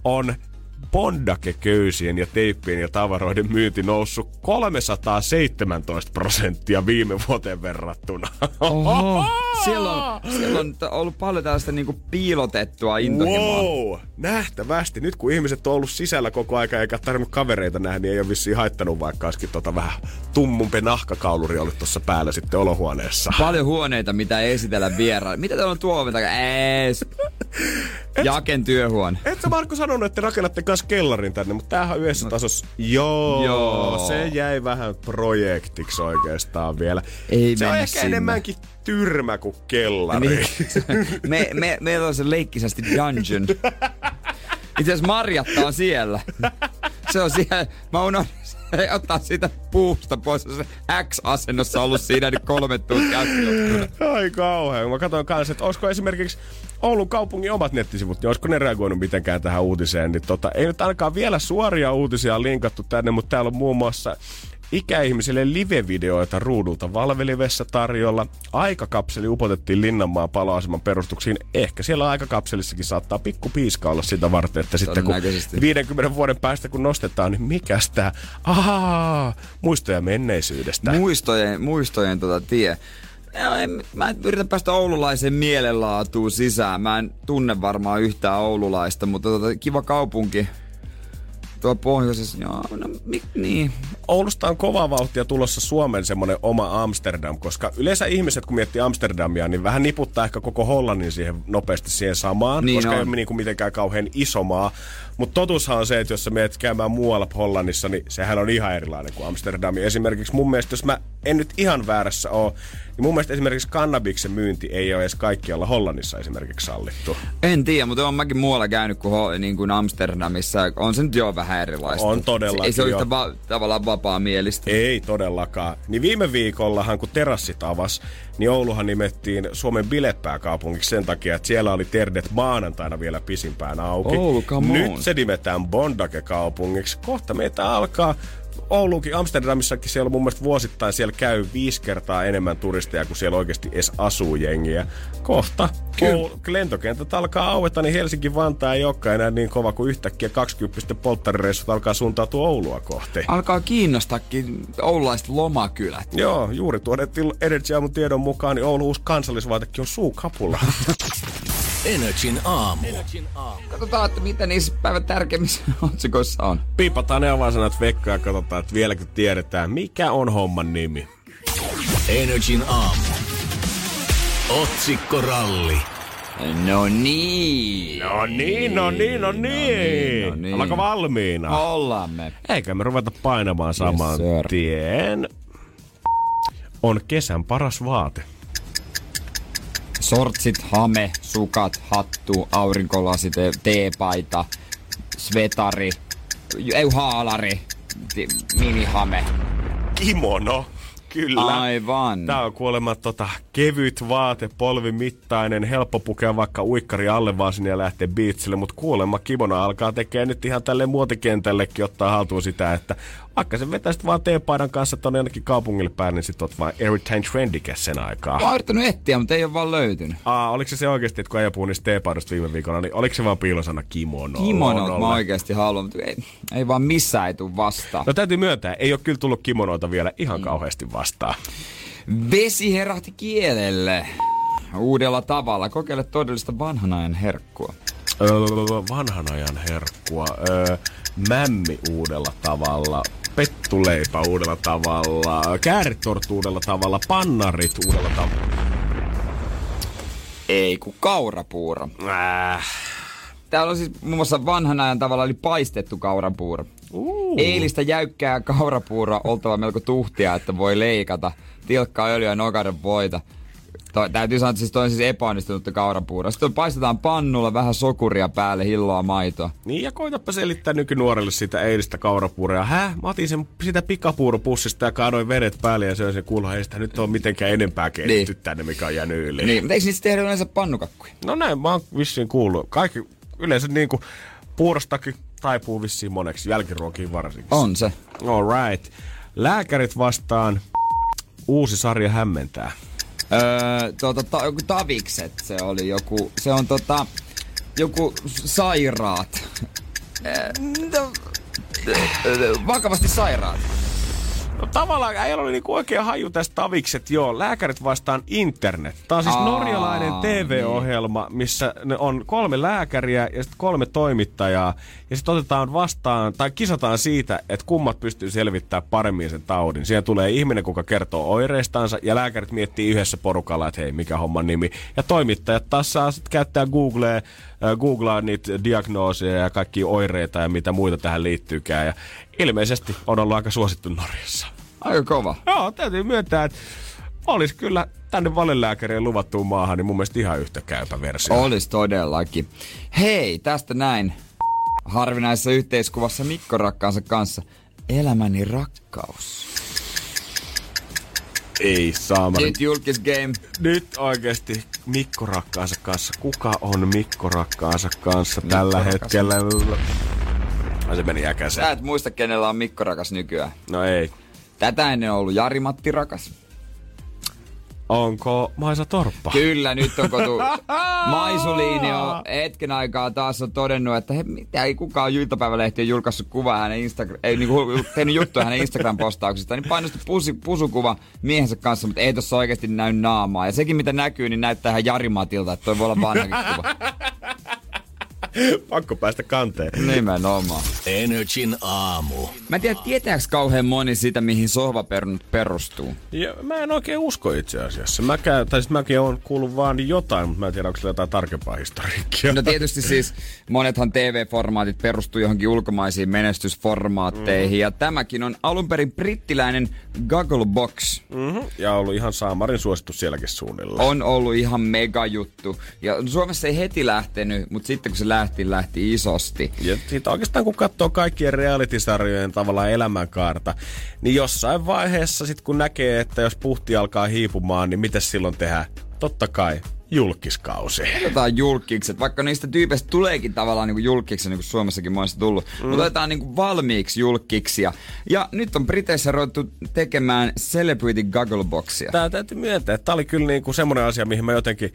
on Bondake-köysien ja teippien ja tavaroiden myynti noussut 317 prosenttia viime vuoteen verrattuna. Oho. [LAUGHS] Siellä on, siellä on ollut paljon tällaista niinku piilotettua intohimoa. Wow, nähtävästi. Nyt kun ihmiset on ollut sisällä koko aika eikä tarvinnut kavereita nähdä, niin ei ole vissiin haittanut vaikka olisikin tota vähän tummumpi nahkakauluri ollut tuossa päällä sitten olohuoneessa. Paljon huoneita, mitä ei esitellä vieraille. Mitä teillä on tuoven takaa? [LAUGHS] Ees. Jaken työhuone. Et sä Markku sanonut, että rakennatte kanssa kellarin tänne, mutta tämähän on yhdessä tasossa. Joo, Joo. se jäi vähän projektiksi oikeastaan vielä. Ei se on ehkä sinne. enemmänkin tyrmä kuin kellari. Niin. [LAUGHS] me, me, meillä on se leikkisesti dungeon. [LAUGHS] Itse asiassa Marjatta on siellä. Se on siellä. Mä unohdin se ottaa siitä puusta pois. Se X-asennossa ollut siinä nyt kolme tuntia. Ai kauhean. Mä katsoin kanssa, että olisiko esimerkiksi Oulun kaupungin omat nettisivut, niin olisiko ne reagoinut mitenkään tähän uutiseen. Niin tota, ei nyt ainakaan vielä suoria uutisia linkattu tänne, mutta täällä on muun muassa ikäihmisille live-videoita ruudulta Valvelivessä tarjolla. Aikakapseli upotettiin Linnanmaan paloaseman perustuksiin. Ehkä siellä aikakapselissakin saattaa pikku piiska olla sitä varten, että sitten kun Todennäköisesti. 50 vuoden päästä kun nostetaan, niin mikäs tää? Ahaa, muistoja menneisyydestä. Muistojen, muistojen tota tie. No, en, mä yritän päästä oululaisen mielenlaatuun sisään. Mä en tunne varmaan yhtään oululaista, mutta tota, kiva kaupunki. Tuo pohjoisessa, joo, no mi, niin. Oulusta on kova vauhtia tulossa Suomen semmoinen oma Amsterdam, koska yleensä ihmiset, kun miettii Amsterdamia, niin vähän niputtaa ehkä koko Hollannin siihen nopeasti siihen samaan, Niin koska on. ei ole niin kuin mitenkään kauhean iso maa. Mutta totuushan on se, että jos sä menet käymään muualla Hollannissa, niin sehän on ihan erilainen kuin Amsterdam. Esimerkiksi mun mielestä, jos mä en nyt ihan väärässä ole, niin mun mielestä esimerkiksi kannabiksen myynti ei ole edes kaikkialla Hollannissa esimerkiksi sallittu. En tiedä, mutta on mäkin muualla käynyt kuin, niin kuin Amsterdamissa. On se nyt jo vähän erilaista. On todellakin Se, ei se ole yhtä va- tavallaan vapaa mielistä. Ei todellakaan. Niin viime viikollahan, kun terassit avas, niin Ouluhan nimettiin Suomen bilepääkaupungiksi sen takia, että siellä oli terdet maanantaina vielä pisimpään auki. Oulu, Nyt se nimetään Bondake-kaupungiksi. Kohta meitä alkaa Oulukin, Amsterdamissakin siellä mun mielestä vuosittain siellä käy viisi kertaa enemmän turisteja kuin siellä oikeasti edes asuu jengiä. Kohta Oulu, lentokentät alkaa aueta, niin Helsinki-Vantaa ei olekaan enää niin kova kuin yhtäkkiä 20 polttarireissut alkaa suuntautua Oulua kohti. Alkaa kiinnostaakin oululaiset lomakylät. Joo, juuri tuodettiin Energy Aamun tiedon mukaan, niin Oulun uusi kansallisvaatekin on suukapulla. [LAUGHS] Energin aamu. Katsotaan, että mitä niissä päivän tärkeimmissä [LAUGHS] otsikoissa on. Piipataan ne avainsanat Vekka ja katsotaan, että vieläkö tiedetään, mikä on homman nimi. Energin aamu. Otsikkoralli. No niin. No niin, no niin, no niin. no niin. Ollaanko valmiina? Ollaan me. Eikä me ruveta painamaan saman sir. tien. On kesän paras vaate. Sortsit, hame, sukat, hattu, aurinkolasit, teepaita, svetari, ei haalari, minihame. Kimono. Kyllä. Aivan. Tää on kuulemma tota, kevyt vaate, polvimittainen, helppo pukea vaikka uikkari alle vaan sinne ja lähteä beachille, mutta kuulemma kimono alkaa tekee nyt ihan tälle muotikentällekin ottaa haltuun sitä, että vaikka se vetäisit vaan teepaidan kanssa tonne jonnekin kaupungille päin, niin sit oot vaan erittäin trendikäs sen aikaa. Mä oon yrittänyt etsiä, mutta ei ole vaan löytynyt. Aa, oliko se se oikeasti, että kun äijä puhui niistä teepaidasta viime viikolla, niin oliko se vaan piilosana kimono? Kimonot mä oikeasti haluan, mutta ei, ei vaan missään ei tuu vastaan. No täytyy myöntää, ei ole kyllä tullut kimonoita vielä ihan kauheasti vastaan. Vesi herähti kielelle uudella tavalla. Kokeile todellista vanhan ajan herkkua. Öö, vanhan ajan herkkua. Öö, mämmi uudella tavalla. Pettuleipä uudella tavalla. Kääritorttu uudella tavalla. Pannarit uudella tavalla. Ei kun kaurapuuro. Äh. Täällä on siis muun muassa vanhan ajan tavalla eli paistettu kaurapuuro. Uh. Eilistä jäykkää kaurapuuroa oltava melko tuhtia, että voi leikata. Tilkkaa öljyä ja nokaden voita. To, täytyy sanoa, että siis toi on siis epäonnistunutta kaurapuuroa. Sitten paistetaan pannulla vähän sokuria päälle, hilloa maitoa. Niin ja koitapa selittää nykynuorelle sitä eilistä kaurapuuroa. Häh? Mä otin sen sitä pikapuuropussista ja kaadoin vedet päälle ja söin sen kuulla, ei sitä nyt ole mitenkään enempää keitetty niin. tänne, mikä on jäänyt yli. Niin, mutta eikö niistä tehdä yleensä pannukakkuja? No näin, mä oon vissiin kuullut. Kaikki yleensä niinku puurostakin taipuu vissiin moneksi, jälkiruokiin varsinkin. On se. All right. Lääkärit vastaan. Uusi sarja hämmentää. Öö, tuota, ta, joku tavikset se oli joku, se on tota, joku sairaat. Öö, vakavasti sairaat. No tavallaan ei ole niinku oikea haju tästä tavikset, joo. Lääkärit vastaan internet. Tämä on siis Aa, norjalainen TV-ohjelma, missä ne on kolme lääkäriä ja sitten kolme toimittajaa. Ja sitten otetaan vastaan, tai kisataan siitä, että kummat pystyy selvittämään paremmin sen taudin. Siihen tulee ihminen, kuka kertoo oireistansa, ja lääkärit miettii yhdessä porukalla, että hei, mikä homman nimi. Ja toimittajat taas saa sitten käyttää Googlea, äh, googlaa niitä diagnooseja ja kaikki oireita ja mitä muita tähän liittyykään. Ja ilmeisesti on ollut aika suosittu Norjassa. Aika kova. Joo, täytyy myöntää, että olisi kyllä tänne valelääkärien luvattuun maahan, niin mun mielestä ihan yhtä käypä versio. Olis todellakin. Hei, tästä näin. Harvinaisessa yhteiskuvassa Mikko rakkaansa kanssa. Elämäni rakkaus. Ei saamari. Nyt julkis game. Nyt oikeasti Mikko rakkaansa kanssa. Kuka on Mikko rakkaansa kanssa Mikko tällä rakas. hetkellä? Ai se meni äkäseen. Sä et muista, kenellä on Mikko rakas nykyään. No ei. Tätä ennen on ollut Jari-Matti rakas. Onko Maisa Torppa? Kyllä, nyt on kotu. [LAUGHS] Maisuliini on hetken aikaa taas on todennut, että he, mitä ei kukaan iltapäivälehti on julkaissut kuvaa hänen Instagram, ei niinku tehnyt juttuja hänen Instagram-postauksista, niin painosti pusi, pusukuva miehensä kanssa, mutta ei tossa oikeasti näy naamaa. Ja sekin mitä näkyy, niin näyttää ihan Jari-Matilta, että toi voi olla vanhakin kuva. [LAUGHS] [LAUGHS] Pakko päästä kanteen. Nimenomaan. Energin aamu. Mä en tiedä, tietääks kauhean moni sitä, mihin sohvaperunat perustuu. Ja mä en oikein usko itse asiassa. Mä käyn, tai siis mäkin on kuullut vaan jotain, mutta mä en tiedä, onko sillä jotain tarkempaa historiikkia. No tietysti siis monethan TV-formaatit perustuu johonkin ulkomaisiin menestysformaatteihin. Mm. Ja tämäkin on alun perin brittiläinen Gogglebox. Mm-hmm. Ja ollut ihan saamarin suosittu sielläkin suunnilla. On ollut ihan mega juttu. Ja Suomessa ei heti lähtenyt, mutta sitten kun se lähti, lähti isosti. Ja siitä oikeastaan kun katsoo kaikkien reality-sarjojen tavallaan elämänkaarta, niin jossain vaiheessa sit kun näkee, että jos puhti alkaa hiipumaan, niin mitä silloin tehdään? Totta kai julkiskausi. Otetaan julkikset, vaikka niistä tyypeistä tuleekin tavallaan niin julkiksi, niin kuin Suomessakin monesti tullut. Mm. Mutta otetaan niin valmiiksi julkiksia. Ja nyt on Briteissä ruvettu tekemään Celebrity Goggleboxia. Tää täytyy myöntää, että tää oli kyllä niinku semmoinen asia, mihin mä jotenkin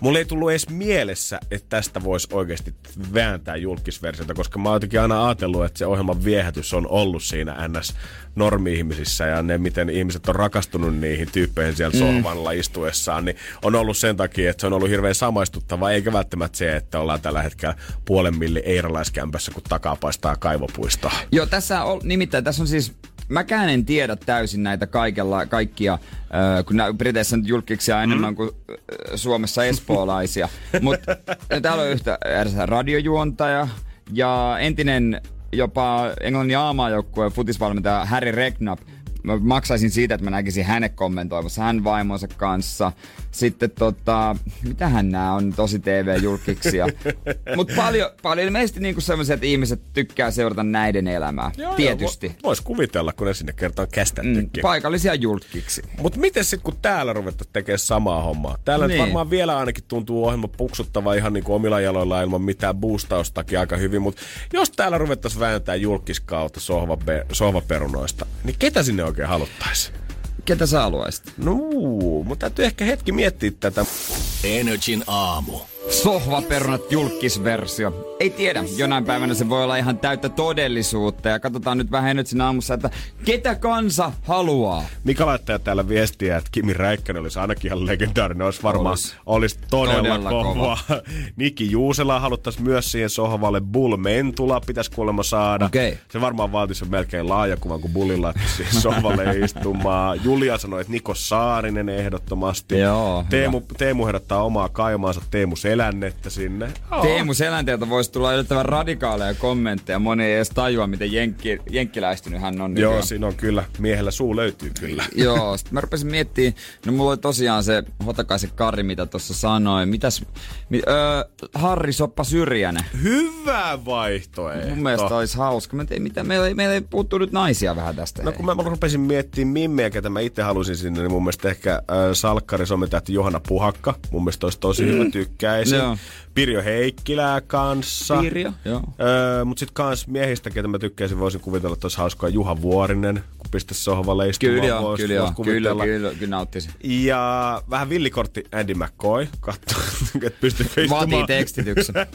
Mulla ei tullut edes mielessä, että tästä voisi oikeasti vääntää julkisversiota, koska mä oon jotenkin aina ajatellut, että se ohjelman viehätys on ollut siinä NS normi-ihmisissä ja ne, miten ihmiset on rakastunut niihin tyyppeihin siellä mm. sohvalla istuessaan, niin on ollut sen takia, että se on ollut hirveän samaistuttavaa, eikä välttämättä se, että ollaan tällä hetkellä puolen milli eiralaiskämpässä, kun takaa paistaa kaivopuistoa. Joo, tässä on, nimittäin tässä on siis mäkään en tiedä täysin näitä kaikella, kaikkia, äh, kun nää Briteissä nyt julkiksia enemmän kuin äh, Suomessa espoolaisia. Mutta täällä on yhtä radiojuontaja ja entinen jopa Englannin aamaajoukkueen futisvalmentaja Harry Regnap mä maksaisin siitä, että mä näkisin hänet kommentoimassa hän vaimonsa kanssa. Sitten tota, mitähän nämä on tosi TV-julkiksia. [LAUGHS] Mutta paljon, paljon ilmeisesti niinku sellaiset, että ihmiset tykkää seurata näiden elämää. Joo, Tietysti. Joo, vo- vois kuvitella, kun ne sinne kertaa kästättykin. Mm, paikallisia julkiksi. Mutta miten sitten, kun täällä ruvettaisiin tekemään samaa hommaa? Täällä niin. Varmaan vielä ainakin tuntuu ohjelma puksuttava ihan niin kuin omilla jaloilla ilman mitään boostaustakin aika hyvin. Mutta jos täällä ruvettaisiin vääntää julkiskautta sohvape- sohvaperunoista, niin ketä sinne oikein haluttaisiin? Ketä sä haluaisit? No, mutta täytyy ehkä hetki miettiä tätä. Energin aamu. Sohvaperunat julkisversio. Ei tiedä, jonain päivänä se voi olla ihan täyttä todellisuutta. Ja katsotaan nyt vähän nyt siinä aamussa, että ketä kansa haluaa. Mika laittaa täällä viestiä, että Kimi Räikkönen olisi ainakin ihan legendaarinen. Olisi varmaan Olis. olisi todella, Todella kova. kova. [LAUGHS] Niki Juusela haluttaisiin myös siihen sohvalle. Bull Mentula pitäisi kuulemma saada. Okei. Se varmaan vaatisi melkein laajakuvan, kun laittaisi siihen [LAUGHS] sohvalle istumaan. Julia sanoi, että Niko Saarinen ehdottomasti. Joo, Teemu, Teemu herättää omaa kaimaansa Teemu Selännettä sinne. Joo. Teemu Selänteeltä voisi tulla yllättävän radikaaleja kommentteja. Moni ei edes tajua, miten jenkki, jenkkiläistynyt hän on. Joo, nykyään. siinä on kyllä. Miehellä suu löytyy kyllä. [LAUGHS] Joo, sitten mä rupesin miettimään, no mulla oli tosiaan se Hotakaisen Kari, mitä tuossa sanoi. Mitäs, mi, öö, Harri Soppa Syrjänen. Hyvä vaihtoehto. Mun mielestä olisi hauska. Mä tiedä, mitä, meillä, ei- meillä ei puuttuu nyt naisia vähän tästä. No kun mä rupesin miettimään mimmiä, ketä mä itse halusin sinne, niin mun mielestä ehkä äh, Salkkari sometähti Johanna Puhakka. Mun mielestä olisi tosi hyvä, tykkäisin. Joo. Pirjo Heikkilää kanssa. Pirjo, joo. Öö, mut sit kans miehistä, ketä mä tykkäisin, voisin kuvitella, että olisi hauskaa Juha Vuorinen, kun pistäisi sohvalle istumaan. Kyllä, joo, vois- kyllä, vois joo, kyllä, kyllä, kyllä nauttisin. Ja vähän villikortti Andy McCoy, katso, [LAUGHS] että pystyykö istumaan. Vaatii tekstityksen. [LAUGHS]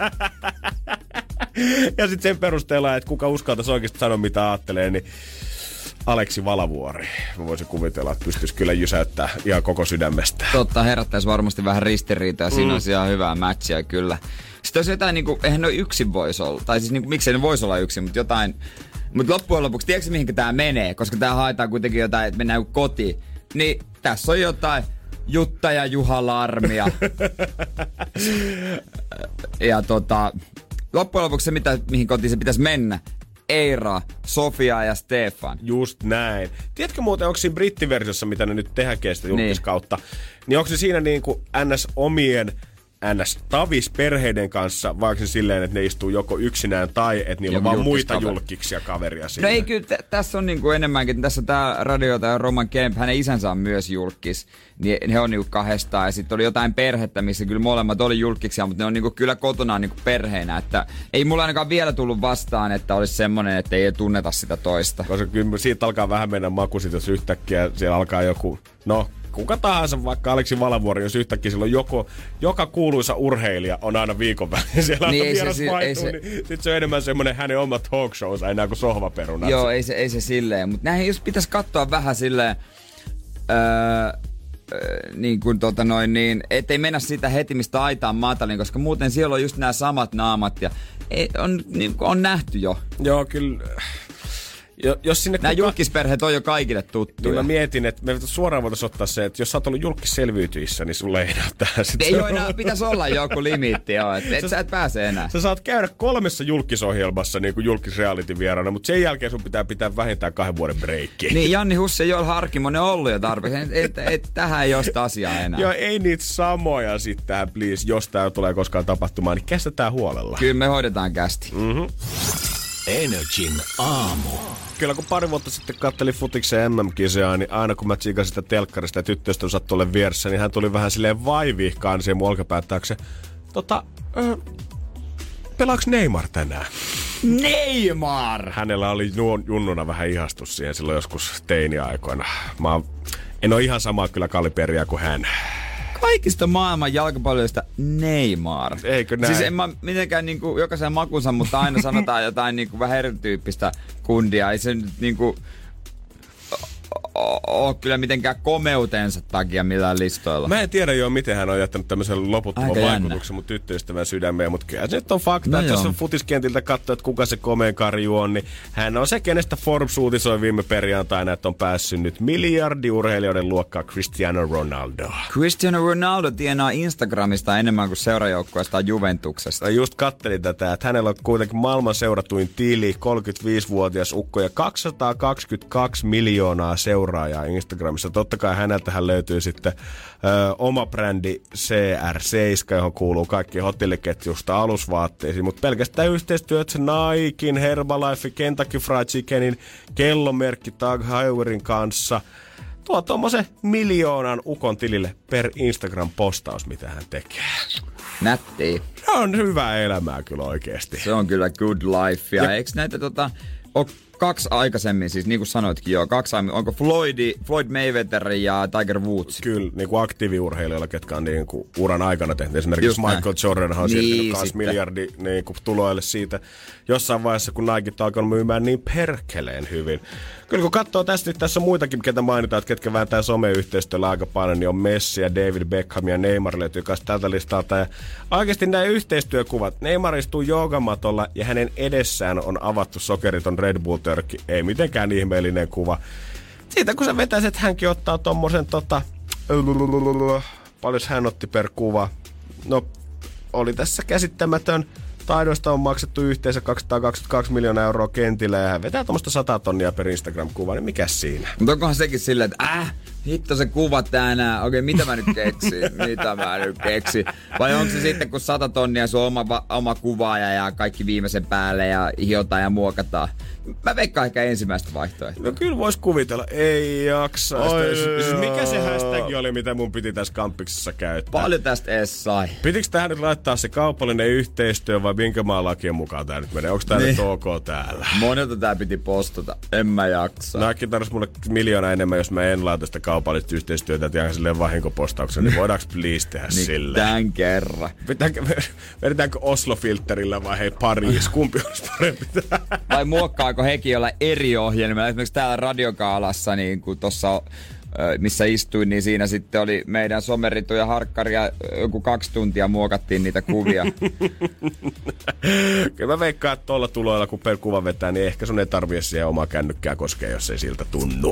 ja sitten sen perusteella, että kuka uskaltaisi oikeasti sanoa, mitä ajattelee, niin Aleksi Valavuori. Mä voisin kuvitella, että pystyisi kyllä jysäyttää ihan koko sydämestä. Totta, herättäisi varmasti vähän ristiriitaa. Siinä mm. olisi ihan hyvää matchia kyllä. Sitten olisi jotain, niin kuin, eihän ne yksin voisi olla. Tai siis niin kuin, miksei ne voisi olla yksin, mutta jotain. Mutta loppujen lopuksi, tiedätkö mihin tämä menee? Koska tämä haetaan kuitenkin jotain, että mennään kotiin. Niin tässä on jotain Jutta ja Juha Larmia. [LAUGHS] ja tota, loppujen lopuksi se, mitä, mihin kotiin se pitäisi mennä. Eira, Sofia ja Stefan. Just näin. Tiedätkö muuten, onko siinä brittiversiossa, mitä ne nyt tehdään sitä Niin. julkiskautta, niin. niin onko se siinä niin kuin NS omien NS tavis perheiden kanssa, vai onko se silleen, että ne istuu joko yksinään tai että niillä on vaan muita ja kaveria siinä? No ei kyllä, t- tässä on niinku enemmänkin, tässä tää radio tai Roman Kemp, hänen isänsä on myös julkis, niin he on niinku kahdestaan. Ja sitten oli jotain perhettä, missä kyllä molemmat oli julkisia, mutta ne on niinku kyllä kotona niinku perheinä. Että ei mulla ainakaan vielä tullut vastaan, että olisi semmonen, että ei tunneta sitä toista. Koska kyllä siitä alkaa vähän mennä maku, sit jos yhtäkkiä siellä alkaa joku, no kuka tahansa, vaikka Aleksi Valavuori, jos yhtäkkiä silloin joko, joka kuuluisa urheilija on aina viikon välein siellä Niin, niin, ei se vieras si- ei vaihtuu, se- niin sit se on enemmän semmonen hänen oma talk showsa enää kuin sohvaperuna. Joo, ei se, ei se silleen, mutta näihin jos pitäisi katsoa vähän silleen, öö, öö, niin kuin tota noin, niin ettei mennä sitä heti, mistä aitaan matalin, koska muuten siellä on just nämä samat naamat ja ei, on, niin, kuin on nähty jo. Joo, kyllä. Jo, jos sinne Nämä kuka- julkisperheet on jo kaikille Niin tuttuja. mä mietin, että me suoraan voitaisiin ottaa se, että jos sä oot ollut julkisselviytyissä, niin sulle ei enää tähän sit Ei ole enää, pitäisi olla joku limiitti, joo, et, et sä et pääse enää. Sä saat käydä kolmessa julkisohjelmassa niin kuin julkisreality vieraana, mutta sen jälkeen sun pitää pitää vähintään kahden vuoden breikki. Niin, Janni Husse Joel Harkimonen on ollut jo tarpeeksi. Et, et, et, tähän ei ole sitä asiaa enää. Joo, ei niitä samoja sitten tähän, please, jos tää tulee koskaan tapahtumaan, niin käsitetään huolella. Kyllä me hoidetaan kästi. Mm. Energin aamu. Kyllä kun pari vuotta sitten kattelin futiksen MM-kisoja, niin aina kun mä tsiikasin sitä telkkarista ja tyttöystävä sattui olemaan vieressä, niin hän tuli vähän silleen vaivihkaan siihen mun olkapään taakse. Tota, ö, pelaaks Neymar tänään? Neymar! Hänellä oli nuon junnuna vähän ihastus siihen silloin joskus teiniaikoina. Mä en ole ihan samaa kyllä kaliberia kuin hän. Kaikista maailman jalkapalloista Neymar. Eikö näin? Siis en mä mitenkään niinku jokaisen makunsa, mutta aina sanotaan jotain niinku vähän erityyppistä kundia. Ei se nyt niinku... O- ole kyllä mitenkään komeutensa takia millään listoilla. Mä en tiedä jo, miten hän on jättänyt tämmöisen loputtoman Aika jännä. vaikutuksen mun tyttöystävän sydämeen, mutta kyllä se nyt on fakta, No että jos on futiskentiltä katsoo, että kuka se komeen karju on, niin hän on se, kenestä Forbes uutisoi viime perjantaina, että on päässyt nyt miljardiurheilijoiden luokkaa Cristiano Ronaldo. Cristiano Ronaldo tienaa Instagramista enemmän kuin seurajoukkueesta Juventuksesta. Mä just kattelin tätä, että hänellä on kuitenkin maailman seuratuin tili, 35-vuotias ukko ja 222 miljoonaa seuraajaa Instagramissa. Totta kai häneltähän löytyy sitten ö, oma brändi CR7, johon kuuluu kaikki hotelliketjusta alusvaatteisiin, mutta pelkästään yhteistyöt Nikein, Herbalife, Kentucky Fried Chickenin, kellomerkki Tag Heuerin kanssa tuo tuommoisen miljoonan ukon tilille per Instagram-postaus, mitä hän tekee. Nättiä. Se on hyvää elämää kyllä oikeesti. Se on kyllä good life. Ja, Ja- eikö näitä tota, ole kaksi aikaisemmin, siis niin kuin sanoitkin jo, kaksi aiemmin, onko Floyd, Floyd Mayweather ja Tiger Woods? Kyllä, niin kuin aktiiviurheilijoilla, ketkä on niin kuin uran aikana tehnyt. Esimerkiksi Just näin. Michael Jordan on Niin, siirtynyt miljardi niin kuin tuloille siitä jossain vaiheessa, kun Nike on alkanut myymään niin perkeleen hyvin. Kyllä kun katsoo tästä nyt, tässä on muitakin, ketä mainitaan, että ketkä vääntää someyhteistyöllä aika paljon, niin on Messi ja David Beckham ja Neymar löytyy kanssa tältä listalta. Ja oikeasti nämä yhteistyökuvat, Neymar istuu joogamatolla ja hänen edessään on avattu sokeriton Red Bull-törkki. Ei mitenkään ihmeellinen kuva. Siitä kun sä vetäisit, että hänkin ottaa tommosen tota... Paljon hän otti per kuva? No, oli tässä käsittämätön. Taidoista on maksettu yhteensä 222 miljoonaa euroa kentillä ja hän vetää tuommoista 100 tonnia per Instagram-kuva, niin mikä siinä? Mutta onkohan sekin silleen, että äh, hitto se kuva tänään. Okei, mitä mä nyt keksin? [LAUGHS] mitä mä nyt keksin? Vai onko se sitten, kun sata tonnia sun oma, oma kuvaaja ja kaikki viimeisen päälle ja hiotaan ja muokataan? Mä veikkaan ehkä ensimmäistä vaihtoehtoa. No kyllä vois kuvitella, ei jaksa. Oi, Sitten, siis mikä se hashtag oli, mitä mun piti tässä kampiksessa käyttää? Paljon tästä edes sai. Pitikö tähän nyt laittaa se kaupallinen yhteistyö vai minkä maan lakien mukaan tää nyt menee? Onko tää Niin. nyt ok täällä? Monelta tää piti postata. En mä jaksa. Nike tarvitsisi mulle miljoona enemmän, jos mä en laita sitä kaupallista yhteistyötä, että ihan silleen vahinkopostauksen, niin voidaanko please tehdä niin silleen? tän kerran. Vedetäänkö Oslo-filterillä vai hei Pariis, kumpi olisi parempi? Vai muokkaako hekin olla eri ohjelmia? Esimerkiksi täällä radiokaalassa, niin kuin tuossa missä istuin, niin siinä sitten oli meidän someritu ja harkkari ja joku kaksi tuntia muokattiin niitä kuvia. Kyllä mä veikkaan, että tuolla tuloilla, kun per kuva vetää, niin ehkä sun ei tarvitse siihen omaa kännykkää koskea, jos ei siltä tunnu.